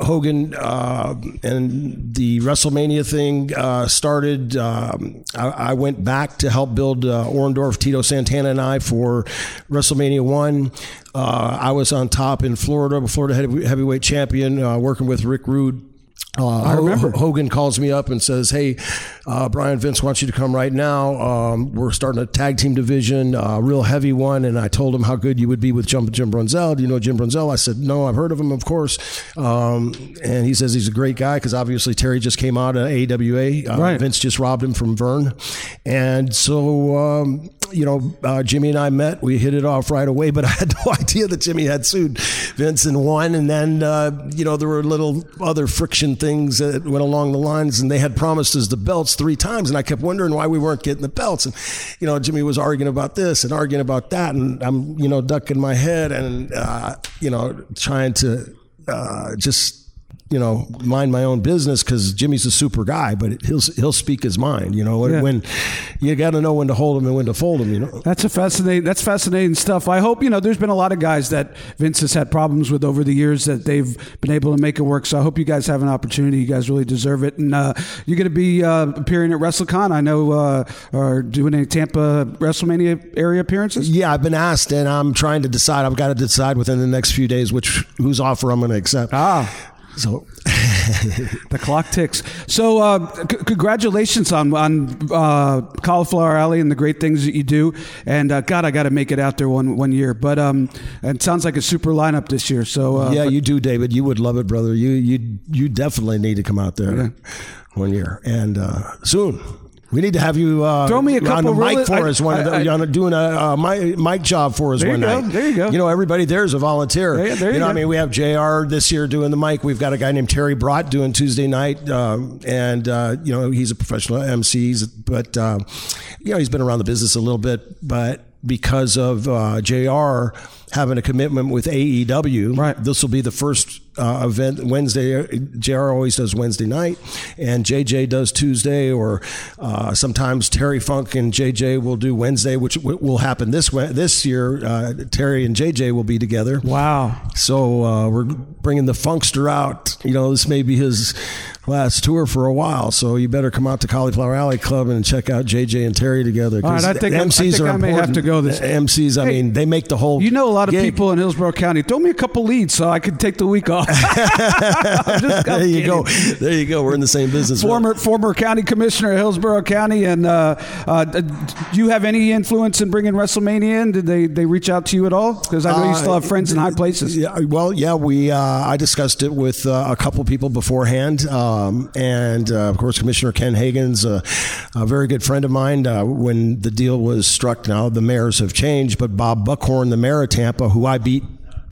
Hogan uh, and the WrestleMania thing uh, started. Um, I, I, went back to help build uh, Orndorff, Tito Santana, and I for WrestleMania One. Uh, I was on top in Florida, Florida heavyweight champion, uh, working with Rick Rude uh, I remember Hogan calls me up and says, "Hey, uh, Brian Vince wants you to come right now. Um, we're starting a tag team division, a uh, real heavy one." And I told him how good you would be with Jim, Jim Brunzell. Do you know Jim Brunzell? I said, "No, I've heard of him, of course." Um, and he says he's a great guy because obviously Terry just came out of AWA. Uh, right. Vince just robbed him from Verne. and so um, you know, uh, Jimmy and I met. We hit it off right away, but I had no idea that Jimmy had sued Vince and won. And then, uh, you know, there were little other friction things that went along the lines, and they had promised us the belts three times. And I kept wondering why we weren't getting the belts. And, you know, Jimmy was arguing about this and arguing about that. And I'm, you know, ducking my head and, uh, you know, trying to uh, just you know, mind my own business because Jimmy's a super guy, but he'll he'll speak his mind. You know, yeah. when you got to know when to hold him and when to fold him. You know, that's a fascinating that's fascinating stuff. I hope you know. There's been a lot of guys that Vince has had problems with over the years that they've been able to make it work. So I hope you guys have an opportunity. You guys really deserve it, and uh, you're going to be uh, appearing at WrestleCon. I know, uh, or doing any Tampa WrestleMania area appearances. Yeah, I've been asked, and I'm trying to decide. I've got to decide within the next few days which whose offer I'm going to accept. Ah. So the clock ticks. So uh, c- congratulations on on uh, Cauliflower Alley and the great things that you do. And uh, God, I got to make it out there one one year. But um, it sounds like a super lineup this year. So uh, yeah, you do, David. You would love it, brother. You you you definitely need to come out there yeah. one year and uh, soon. We need to have you uh, throw me a couple on mic for I, us one I, I, doing a uh, mic, mic job for us one night. Go, there you go. You know, everybody there's a volunteer. There, there you, you know, go. I mean, we have JR this year doing the mic. We've got a guy named Terry Brott doing Tuesday night, um, and uh, you know he's a professional MC, but uh, you know he's been around the business a little bit, but because of uh, JR having a commitment with AEW, right. this will be the first uh, event Wednesday. JR always does Wednesday night, and JJ does Tuesday, or uh, sometimes Terry Funk and JJ will do Wednesday, which w- will happen this this year. Uh, Terry and JJ will be together. Wow! So uh, we're bringing the Funkster out. You know, this may be his last tour for a while, so you better come out to Cauliflower Alley Club and check out JJ and Terry together. All right, I think, MCs I, think are I may have to go this. MCs, I hey, mean, they make the whole. You know a lot of gig. people in Hillsborough County. Throw me a couple leads so I can take the week off. just, there you go. There you go. We're in the same business. Former former county commissioner of Hillsborough County, and uh, uh, do you have any influence in bringing WrestleMania in? Did they they reach out to you at all? Because I know you still have friends in high places. Yeah, well, yeah, we uh, I discussed it with uh, a couple people beforehand, um, and uh, of course, Commissioner Ken Hagan's a, a very good friend of mine. Uh, when the deal was struck, now the mayors have changed, but Bob Buckhorn, the mayor of Tampa, who I beat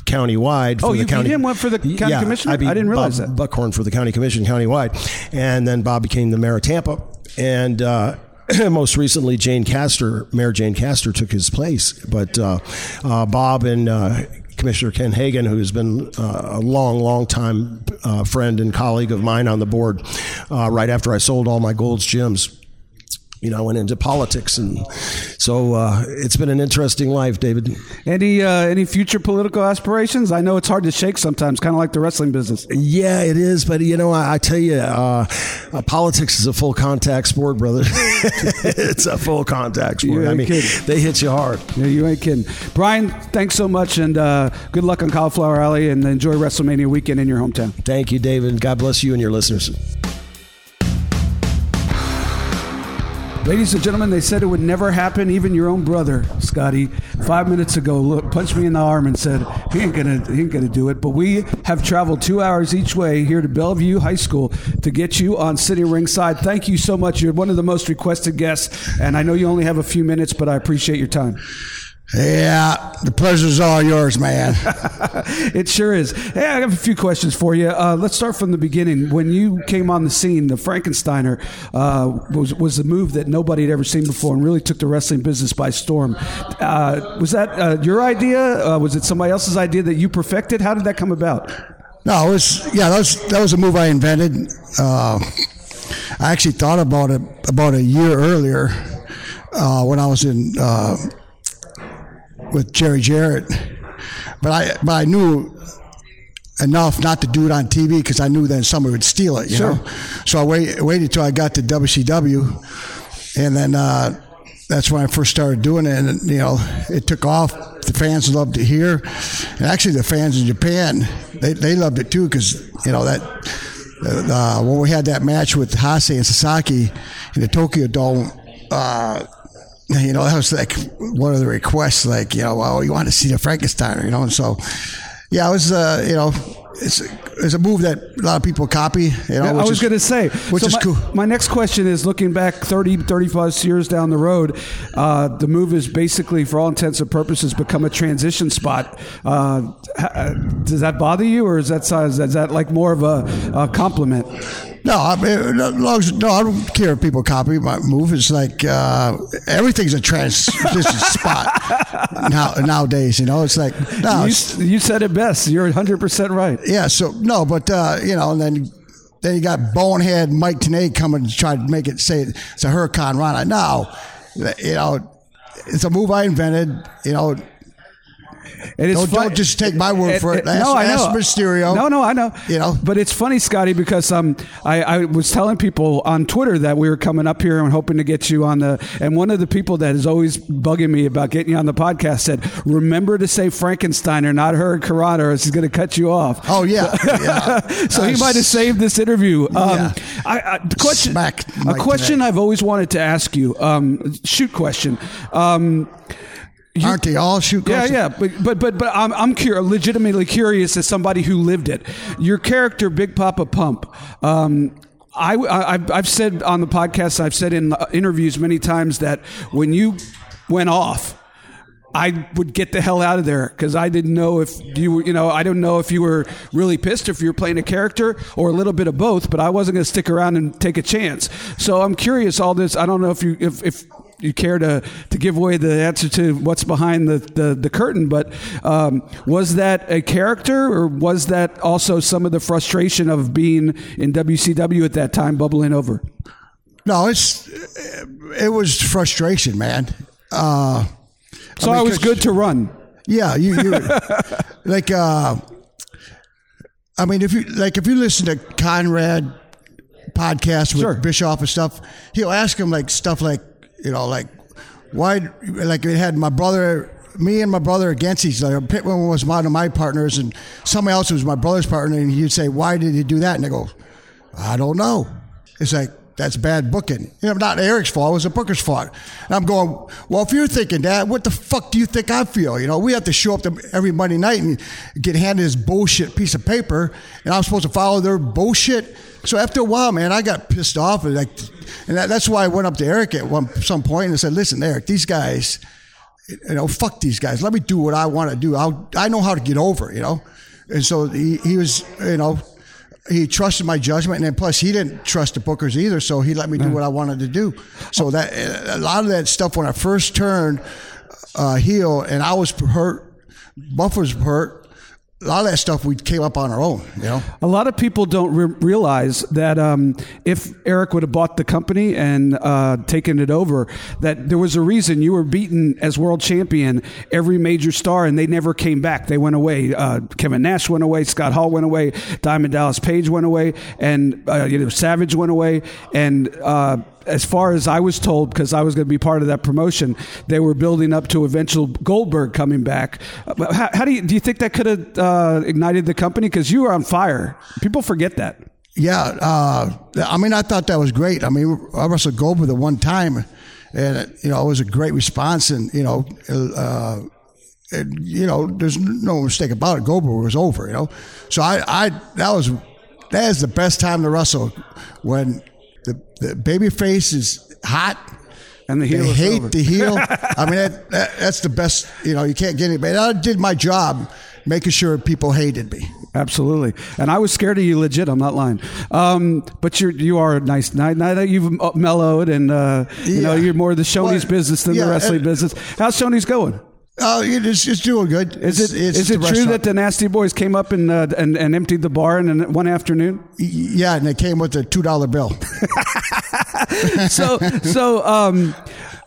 countywide. For oh, the you county, beat him went for the county yeah, commissioner. I, I, didn't realize Bob that. Buckhorn for the county commission countywide, and then Bob became the mayor of Tampa, and. Uh, most recently, Jane Castor, Mayor Jane Castor, took his place. But uh, uh, Bob and uh, Commissioner Ken Hagan, who's been uh, a long, long time uh, friend and colleague of mine on the board, uh, right after I sold all my Gold's Gyms you know, I went into politics, and so uh, it's been an interesting life, David. Any uh, any future political aspirations? I know it's hard to shake sometimes, kind of like the wrestling business. Yeah, it is, but you know, I, I tell you, uh, uh politics is a full contact sport, brother. it's a full contact sport. I mean, kidding. they hit you hard. Yeah, you ain't kidding. Brian, thanks so much, and uh, good luck on Cauliflower Alley, and enjoy WrestleMania weekend in your hometown. Thank you, David. God bless you and your listeners. Ladies and gentlemen, they said it would never happen. Even your own brother, Scotty, five minutes ago, look, punched me in the arm and said he ain't gonna he ain't gonna do it. But we have traveled two hours each way here to Belleview High School to get you on Sitting Ringside. Thank you so much. You're one of the most requested guests, and I know you only have a few minutes, but I appreciate your time. Yeah, the pleasure's all yours, man. it sure is. Hey, I have a few questions for you. Uh, let's start from the beginning. When you came on the scene, the Frankensteiner uh, was was a move that nobody had ever seen before, and really took the wrestling business by storm. Uh, was that uh, your idea? Uh, was it somebody else's idea that you perfected? How did that come about? No, it was yeah. That was that was a move I invented. Uh, I actually thought about it about a year earlier when I was in with Jerry Jarrett, but I but I knew enough not to do it on TV because I knew then somebody would steal it. You sure. know, so I wait, waited till I got to WCW, and then uh, that's when I first started doing it. And you know, it took off. The fans loved it here, and actually the fans in Japan they they loved it too because you know that. Uh, when we had that match with Hase and Sasaki in the Tokyo Dome, uh, you know, that was like one of the requests, like, you know, well, you want to see the Frankenstein, you know, and so, yeah, it was, uh, you know, it's, it's a move that a lot of people copy. You know, yeah, I was going to say, which so is my, cool. My next question is looking back 30, 35 years down the road, uh, the move is basically, for all intents and purposes, become a transition spot. Uh, does that bother you, or is that is that like more of a, a compliment? No, I mean, no, no, I don't care if people copy my move. It's like uh, everything's a transition spot now nowadays. You know, it's like no, you, it's, you said it best. You're 100 percent right. Yeah. So no, but uh, you know, and then then you got bonehead Mike Tenay coming to try to make it say it's a hurricanrana. No, you know, it's a move I invented. You know, and it's don't, fun- don't just take my word for it. Ask, no, I know. Mysterio. No, no, I know. You know, but it's funny, Scotty, because um, I, I was telling people on Twitter that we were coming up here and hoping to get you on the. And one of the people that is always bugging me about getting you on the podcast said, "Remember to say Frankenstein or not her Karate, or she's going to cut you off." Oh yeah, yeah. so he might have saved this interview. Um, yeah. I, I, question, Smack a question. I've always wanted to ask you. Um, shoot question. Um, you, Aren't they all shoot? Yeah, yeah, but but but but I'm I'm cur- legitimately curious as somebody who lived it. Your character, Big Papa Pump. Um, I, I I've said on the podcast, I've said in interviews many times that when you went off, I would get the hell out of there because I didn't know if you were, you know, I don't know if you were really pissed if you were playing a character or a little bit of both, but I wasn't going to stick around and take a chance. So I'm curious. All this, I don't know if you if, if you care to, to give away the answer to what's behind the, the, the curtain, but um, was that a character or was that also some of the frustration of being in WCW at that time bubbling over? No, it's it was frustration, man. Uh, so I, mean, I was good to run. Yeah, you, you like. Uh, I mean, if you like, if you listen to Conrad podcast with sure. Bischoff and stuff, he'll ask him like stuff like, you know, like why, like it had my brother, me and my brother against each other. Pitman was one of my partners, and somebody else was my brother's partner, and he'd say, "Why did he do that?" And I go, "I don't know." It's like that's bad booking. You know, not Eric's fault. It was the booker's fault. And I'm going, well, if you're thinking that, what the fuck do you think I feel? You know, we have to show up to every Monday night and get handed this bullshit piece of paper, and I'm supposed to follow their bullshit. So after a while, man, I got pissed off, and like, and that, that's why I went up to Eric at one some point and said, "Listen, Eric, these guys, you know, fuck these guys. Let me do what I want to do. I'll, I know how to get over, you know." And so he, he was, you know, he trusted my judgment, and then plus he didn't trust the bookers either, so he let me do what I wanted to do. So that a lot of that stuff when I first turned uh, heel, and I was hurt, Buff was hurt, a lot of that stuff we came up on our own. You know, a lot of people don't re- realize that um, if Eric would have bought the company and uh, taken it over, that there was a reason you were beaten as world champion every major star, and they never came back. They went away. Uh, Kevin Nash went away. Scott Hall went away. Diamond Dallas Page went away, and uh, you know Savage went away, and uh, as far as I was told, because I was going to be part of that promotion, they were building up to eventual Goldberg coming back. How, how do you do you think that could have uh, ignited the company? Because you were on fire. People forget that. Yeah, uh, I mean, I thought that was great. I mean, I wrestled Goldberg the one time, and you know it was a great response, and you know. Uh, and, you know, there's no mistake about it. Goldberg was over, you know. So I, I that was that is the best time to wrestle when the, the baby face is hot and the heel they hate over. the heel. I mean, that, that, that's the best. You know, you can't get anybody. I did my job, making sure people hated me. Absolutely, and I was scared of you. Legit, I'm not lying. Um, but you're you are a nice. Now, now that you've mellowed, and uh, you know you're more the Shoney's well, business than yeah, the wrestling business. How's Shoney's going? Oh, it's, it's doing good. Is it it's is it true restaurant. that the Nasty Boys came up and, uh, and and emptied the bar in one afternoon? Yeah, and they came with a two dollar bill. so so um,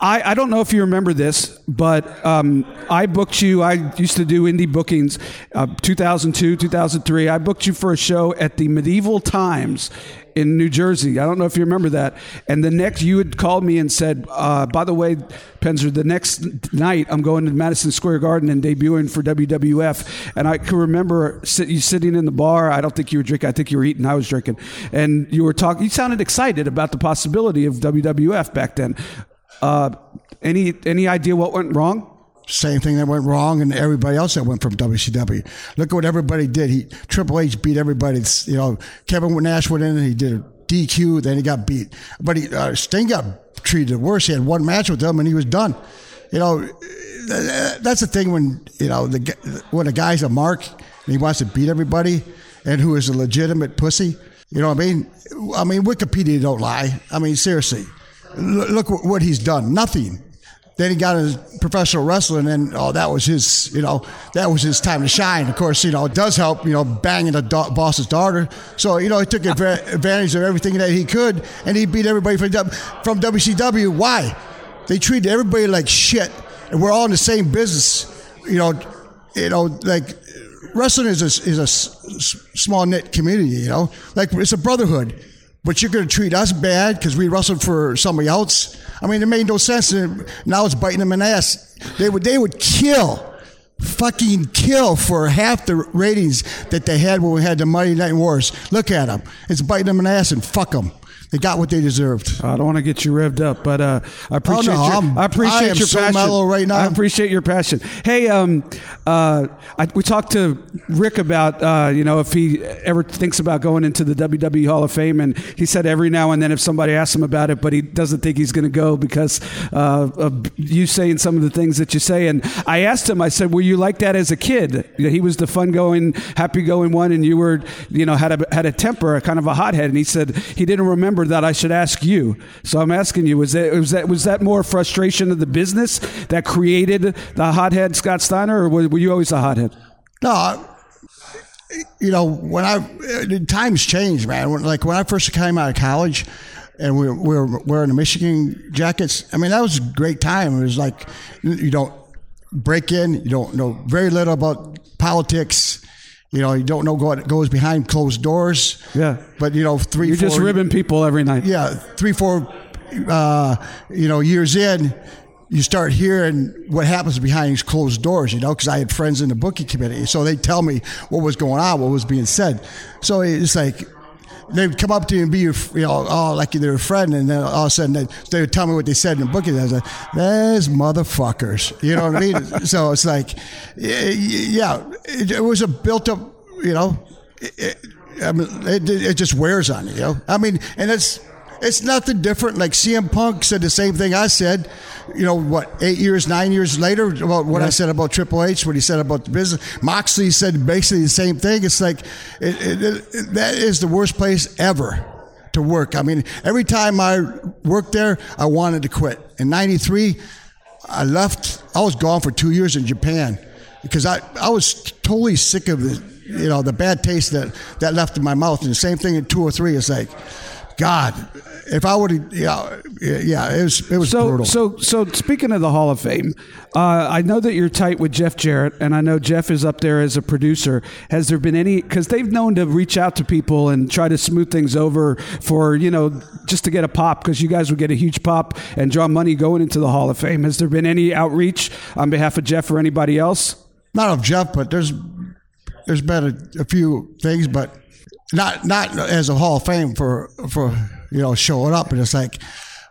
I, I don't know if you remember this, but um, I booked you. I used to do indie bookings, uh, 2002, 2003. I booked you for a show at the Medieval Times in New Jersey. I don't know if you remember that. And the next, you had called me and said, uh, by the way, Penzer, the next night I'm going to Madison Square Garden and debuting for WWF. And I can remember sit, you sitting in the bar. I don't think you were drinking. I think you were eating. I was drinking. And you were talking, you sounded excited about the possibility of WWF back then. Uh, any any idea what went wrong? Same thing that went wrong, and everybody else that went from WCW. Look at what everybody did. He Triple H beat everybody. You know, Kevin Nash went in and he did a DQ. Then he got beat, but he uh, Sting got treated worse. He had one match with them and he was done. You know, that's the thing when you know the when a guy's a mark and he wants to beat everybody, and who is a legitimate pussy. You know what I mean? I mean, Wikipedia don't lie. I mean, seriously look what he's done. Nothing. Then he got his professional wrestling, and oh, that was his, you know, that was his time to shine. Of course, you know, it does help, you know, banging the do- boss's daughter. So, you know, he took advantage of everything that he could, and he beat everybody from, from WCW. Why? They treated everybody like shit, and we're all in the same business. You know, you know, like wrestling is a, is a small knit community. You know, like it's a brotherhood but you're going to treat us bad because we wrestled for somebody else. I mean, it made no sense. And now it's biting them in the ass. They would, they would kill, fucking kill for half the ratings that they had when we had the Monday Night Wars. Look at them. It's biting them in the ass and fuck them. They got what they deserved. I don't want to get you revved up, but uh, I appreciate oh, no, your, I appreciate I your so passion. mellow right now. I appreciate your passion. Hey, um, uh, I, we talked to Rick about uh, you know if he ever thinks about going into the WWE Hall of Fame, and he said every now and then if somebody asks him about it, but he doesn't think he's going to go because uh, of you saying some of the things that you say. And I asked him, I said, "Were you like that as a kid? He was the fun-going, happy-going one, and you were you know had a had a temper, a kind of a hothead." And he said he didn't remember that I should ask you. So I'm asking you: was that was that was that more frustration of the business that created the hothead Scott Steiner, or were you always a hothead? No, you know when I uh, times change, man. Like when I first came out of college, and we, we were wearing the Michigan jackets. I mean, that was a great time. It was like you don't break in, you don't know very little about politics. You know, you don't know what goes behind closed doors. Yeah. But you know, 3 You're four, just ribbing people every night. Yeah, three, four, uh, you know, years in, you start hearing what happens behind these closed doors. You know, because I had friends in the booking committee, so they tell me what was going on, what was being said. So it's like they'd come up to you and be your, you know, oh, like they're a friend, and then all of a sudden they, they would tell me what they said in the book, and I was like, "There's motherfuckers," you know what I mean? so it's like, yeah, it, it, was a built up, you know, it, I mean, it, it just wears on you, you know. I mean, and it's it's nothing different. Like CM Punk said the same thing I said, you know, what, eight years, nine years later, about what I said about Triple H, what he said about the business. Moxley said basically the same thing. It's like, it, it, it, that is the worst place ever to work. I mean, every time I worked there, I wanted to quit. In 93, I left, I was gone for two years in Japan because I, I was totally sick of the, you know, the bad taste that, that left in my mouth. And the same thing in 203. It's like, God, if I would have, yeah, yeah, it was it was so, brutal. So, so speaking of the Hall of Fame, uh, I know that you're tight with Jeff Jarrett, and I know Jeff is up there as a producer. Has there been any? Because they've known to reach out to people and try to smooth things over for you know just to get a pop because you guys would get a huge pop and draw money going into the Hall of Fame. Has there been any outreach on behalf of Jeff or anybody else? Not of Jeff, but there's there's been a, a few things, but not not as a Hall of Fame for for you know showing up. but it's like,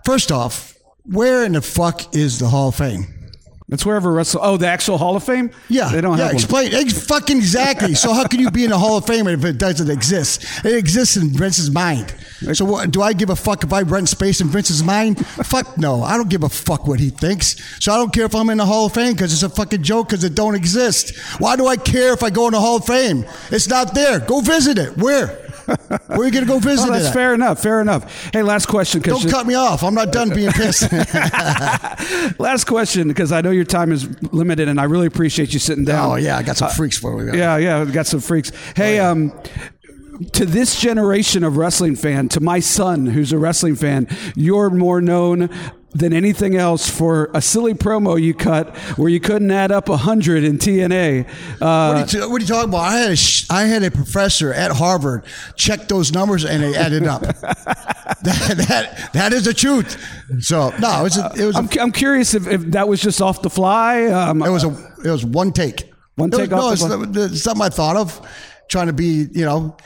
first off, where in the fuck is the Hall of Fame? That's wherever Wrestle. Oh, the actual Hall of Fame. Yeah, they don't yeah, have one. explain ex- fucking exactly. so how can you be in the Hall of Fame if it doesn't exist? It exists in Vince's mind. So what, do I give a fuck if I rent space in Vince's mind? fuck no, I don't give a fuck what he thinks. So I don't care if I'm in the Hall of Fame because it's a fucking joke because it don't exist. Why do I care if I go in the Hall of Fame? It's not there. Go visit it. Where? Where are you gonna go visit Oh, that's fair enough. Fair enough. Hey, last question. Don't you- cut me off. I'm not done being pissed. Last question, because I know your time is limited, and I really appreciate you sitting down. oh yeah, I got some freaks for you. Yeah, yeah, we got some freaks. Hey, um, to this generation of wrestling fan, to my son who's a wrestling fan, you're more known than anything else for a silly promo you cut where you couldn't add up a hundred in TNA. What Uh, are, you, what are you talking about? I had a sh- I had a professor at Harvard check those numbers and they added up. that, that that is the truth. So no, it was a, it was a, I'm, I'm curious if, if that was just off the fly. Um, it was a it was one take. One It take was, off no, the it's, it's something I thought of. Trying to be, you know,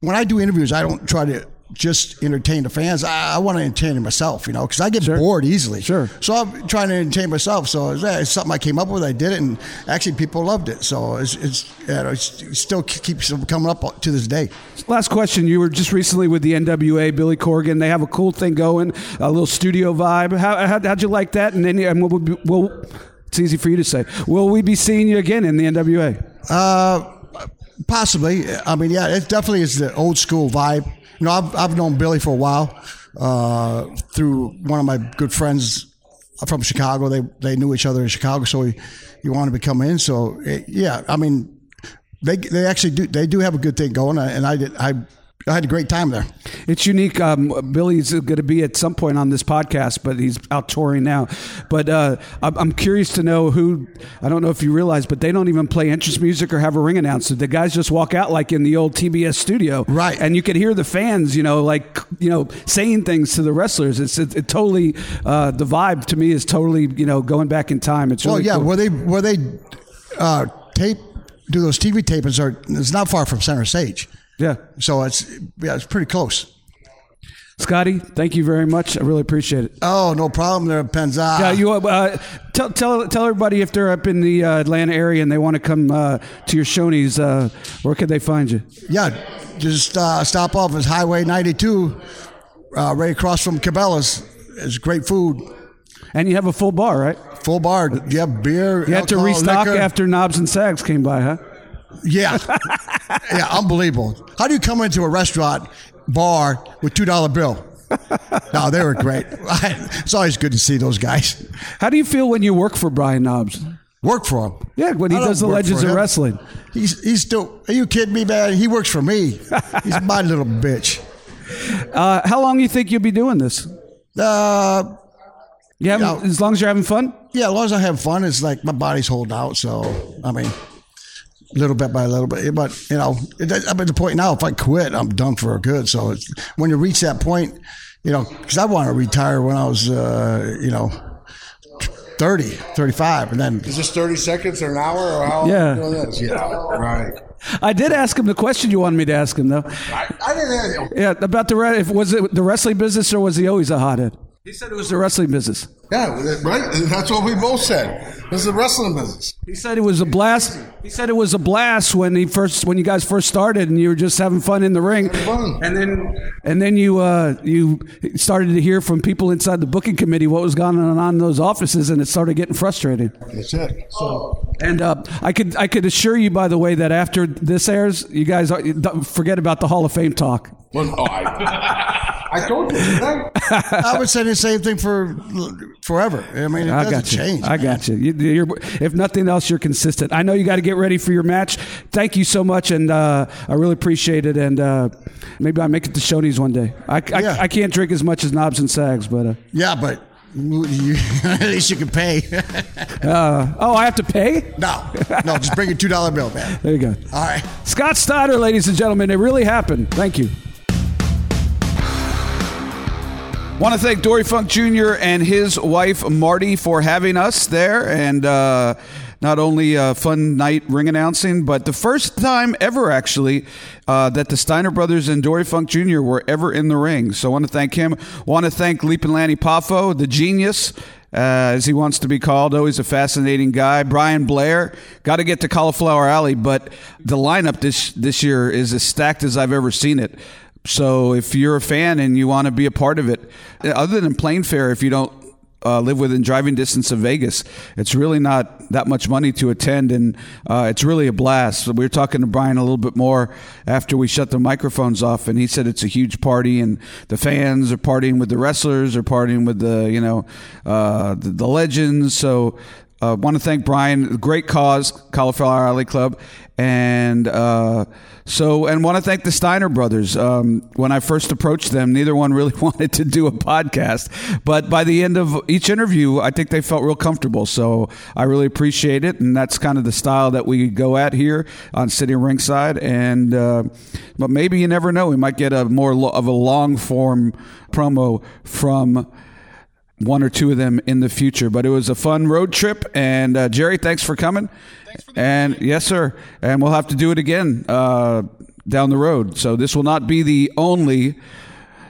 when I do interviews, I don't try to just entertain the fans. I, I want to entertain myself, you know, because I get bored easily. Sure. So I'm trying to entertain myself. So it's, it's something I came up with. I did it, and actually people loved it. So it's, it's, you know, it's still keeps coming up to this day. Last question. You were just recently with the NWA, Billy Corgan. They have a cool thing going, a little studio vibe. How, how, how'd you like that? And then, and we'll, we'll, it's easy for you to say. Will we be seeing you again in the NWA? Uh, possibly. I mean, yeah, it definitely is the old school vibe. You know, I've, I've known Billy for a while uh, through one of my good friends from Chicago. They they knew each other in Chicago, so he, he wanted to come in. So it, yeah, I mean, they they actually do they do have a good thing going, and I did I. I had a great time there. It's unique. Um, Billy's going to be at some point on this podcast, but he's out touring now. But uh, I'm I'm curious to know who. I don't know if you realize, but they don't even play entrance music or have a ring announcer. The guys just walk out like in the old TBS studio, Right. And you could hear the fans, you know, like you know, saying things to the wrestlers. It's it, it totally uh, the vibe to me is totally you know going back in time. It's Well, really yeah, cool. where they where they uh, tape do those TV tapings are it's not far from center stage, yeah. so it's yeah it's pretty close. Scotty, thank you very much. I really appreciate it. Oh, no problem there, Penza. Yeah, you uh, tell tell tell everybody if they're up in the uh, Atlanta area and they want to come uh, to your Shoney's, uh, where could they find you? Yeah, just uh, stop off at Highway 92, uh, right across from Cabela's. It's great food, And you have a full bar, right? full bar. You have beer. You had to restock liquor. after Knobbs and Sags came by, huh? Yeah, yeah, unbelievable. How do you come into a restaurant bar with two dollar bill? no, they were great. it's always good to see those guys. How do you feel when you work for Brian Knobbs? Work for him. Yeah, when he I does the Legends of. Wrestling. He's he's still. Are you kidding me, man? He works for me. He's my little bitch. Uh, how long do you think you'll be doing this? Uh, You having, Yeah. as long as you're having fun. yeah, as long as I have fun, it's like my body's holding out. So I mean, little bit by little bit. But you know, it, I'm at the point now. If I quit, I'm done for good. So it's, when you reach that point, you know, because I want to retire when I was, uh, you know, 30, 35, and then Is this 30 seconds or an hour or how Yeah. long this? Yeah. Right. I did ask him the question you wanted me to ask him, though. I, I didn't have, Yeah, about the if was it the wrestling business or was he always a hothead? He said it was the wrestling business. Yeah, right? That's what we both said. This is a wrestling business. He said it was a blast. He said it was a blast when he first when you guys first started and you were just having fun in the ring. fun. And then and then you uh, you started to hear from people inside the booking committee what was going on in those offices and it started getting frustrating. That's it. So, And uh, I could I could assure you by the way that after this airs, you guys are, forget about the Hall of Fame talk. well, oh, I, I told you, didn't I? I would say the same thing for forever. I mean, it I doesn't got you. change. I man. got you. you you're, if nothing else, you're consistent. I know you got to get ready for your match. Thank you so much, and uh, I really appreciate it. And uh, maybe I make it to Shoney's one day. I, I, Yeah. I can't drink as much as Knobbs and Sags, but uh, Yeah, but you, at least you can pay. uh, oh, I have to pay. no, no, just bring a two dollar bill, man. There you go. All right. Scott Steiner, ladies and gentlemen, it really happened. Thank you. Want to thank Dory Funk Jr. and his wife Marti for having us there, and uh, not only a fun night ring announcing, but the first time ever actually uh, that the Steiner brothers and Dory Funk Jr. were ever in the ring. So I want to thank him. Want to thank Leaping Lanny Poffo, the genius. Uh, as he wants to be called. Always a fascinating guy. Brian Blair. Got to get to Cauliflower Alley, but the lineup this this year is as stacked as I've ever seen it. So if you're a fan and you want to be a part of it, other than plane fare, if you don't uh, live within driving distance of Vegas, it's really not that much money to attend, and uh, it's really a blast. We were talking to Brian a little bit more after we shut the microphones off, and he said it's a huge party, and the fans are partying with the wrestlers, are partying with the you know uh, the, the legends. So uh, want to thank Brian. Great cause, Cauliflower Alley Club, and uh, so and want to thank the Steiner brothers. Um, when I first approached them, neither one really wanted to do a podcast, but by the end of each interview, I think they felt real comfortable. So I really appreciate it, and that's kind of the style that we go at here on Sitting Ringside. And uh, but maybe you never know, we might get a more lo- of a long form promo from one or two of them in the future. But it was a fun road trip. And uh, Jerry, thanks for coming. Thanks for and yes, sir. And we'll have to do it again uh, down the road. So this will not be the only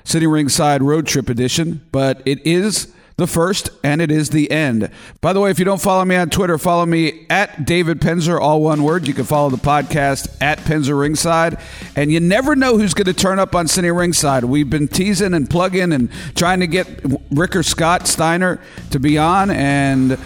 Sitting Ringside road trip edition, but it is the first, and it is the end. By the way, if you don't follow me on Twitter, follow me at David Penzer, all one word. You can follow the podcast at Penzer Ringside. And you never know who's going to turn up on Sitting Ringside. We've been teasing and plugging and trying to get Rick or Scott Steiner to be on, and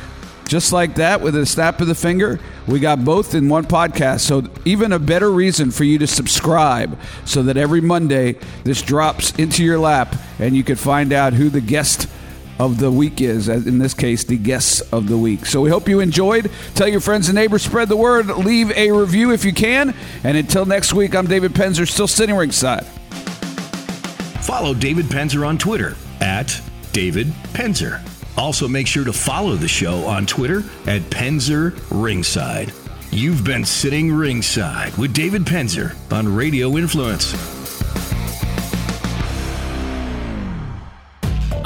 just like that, with a snap of the finger, we got both in one podcast. So, even a better reason for you to subscribe so that every Monday this drops into your lap and you can find out who the guest of the week is, in this case, the guests of the week. So we hope you enjoyed. Tell your friends and neighbors, spread the word, leave a review if you can. And until next week, I'm David Penzer, still sitting ringside. Follow David Penzer on Twitter at David Penzer. Also, make sure to follow the show on Twitter at Penzer Ringside. You've been sitting ringside with David Penzer on Radio Influence.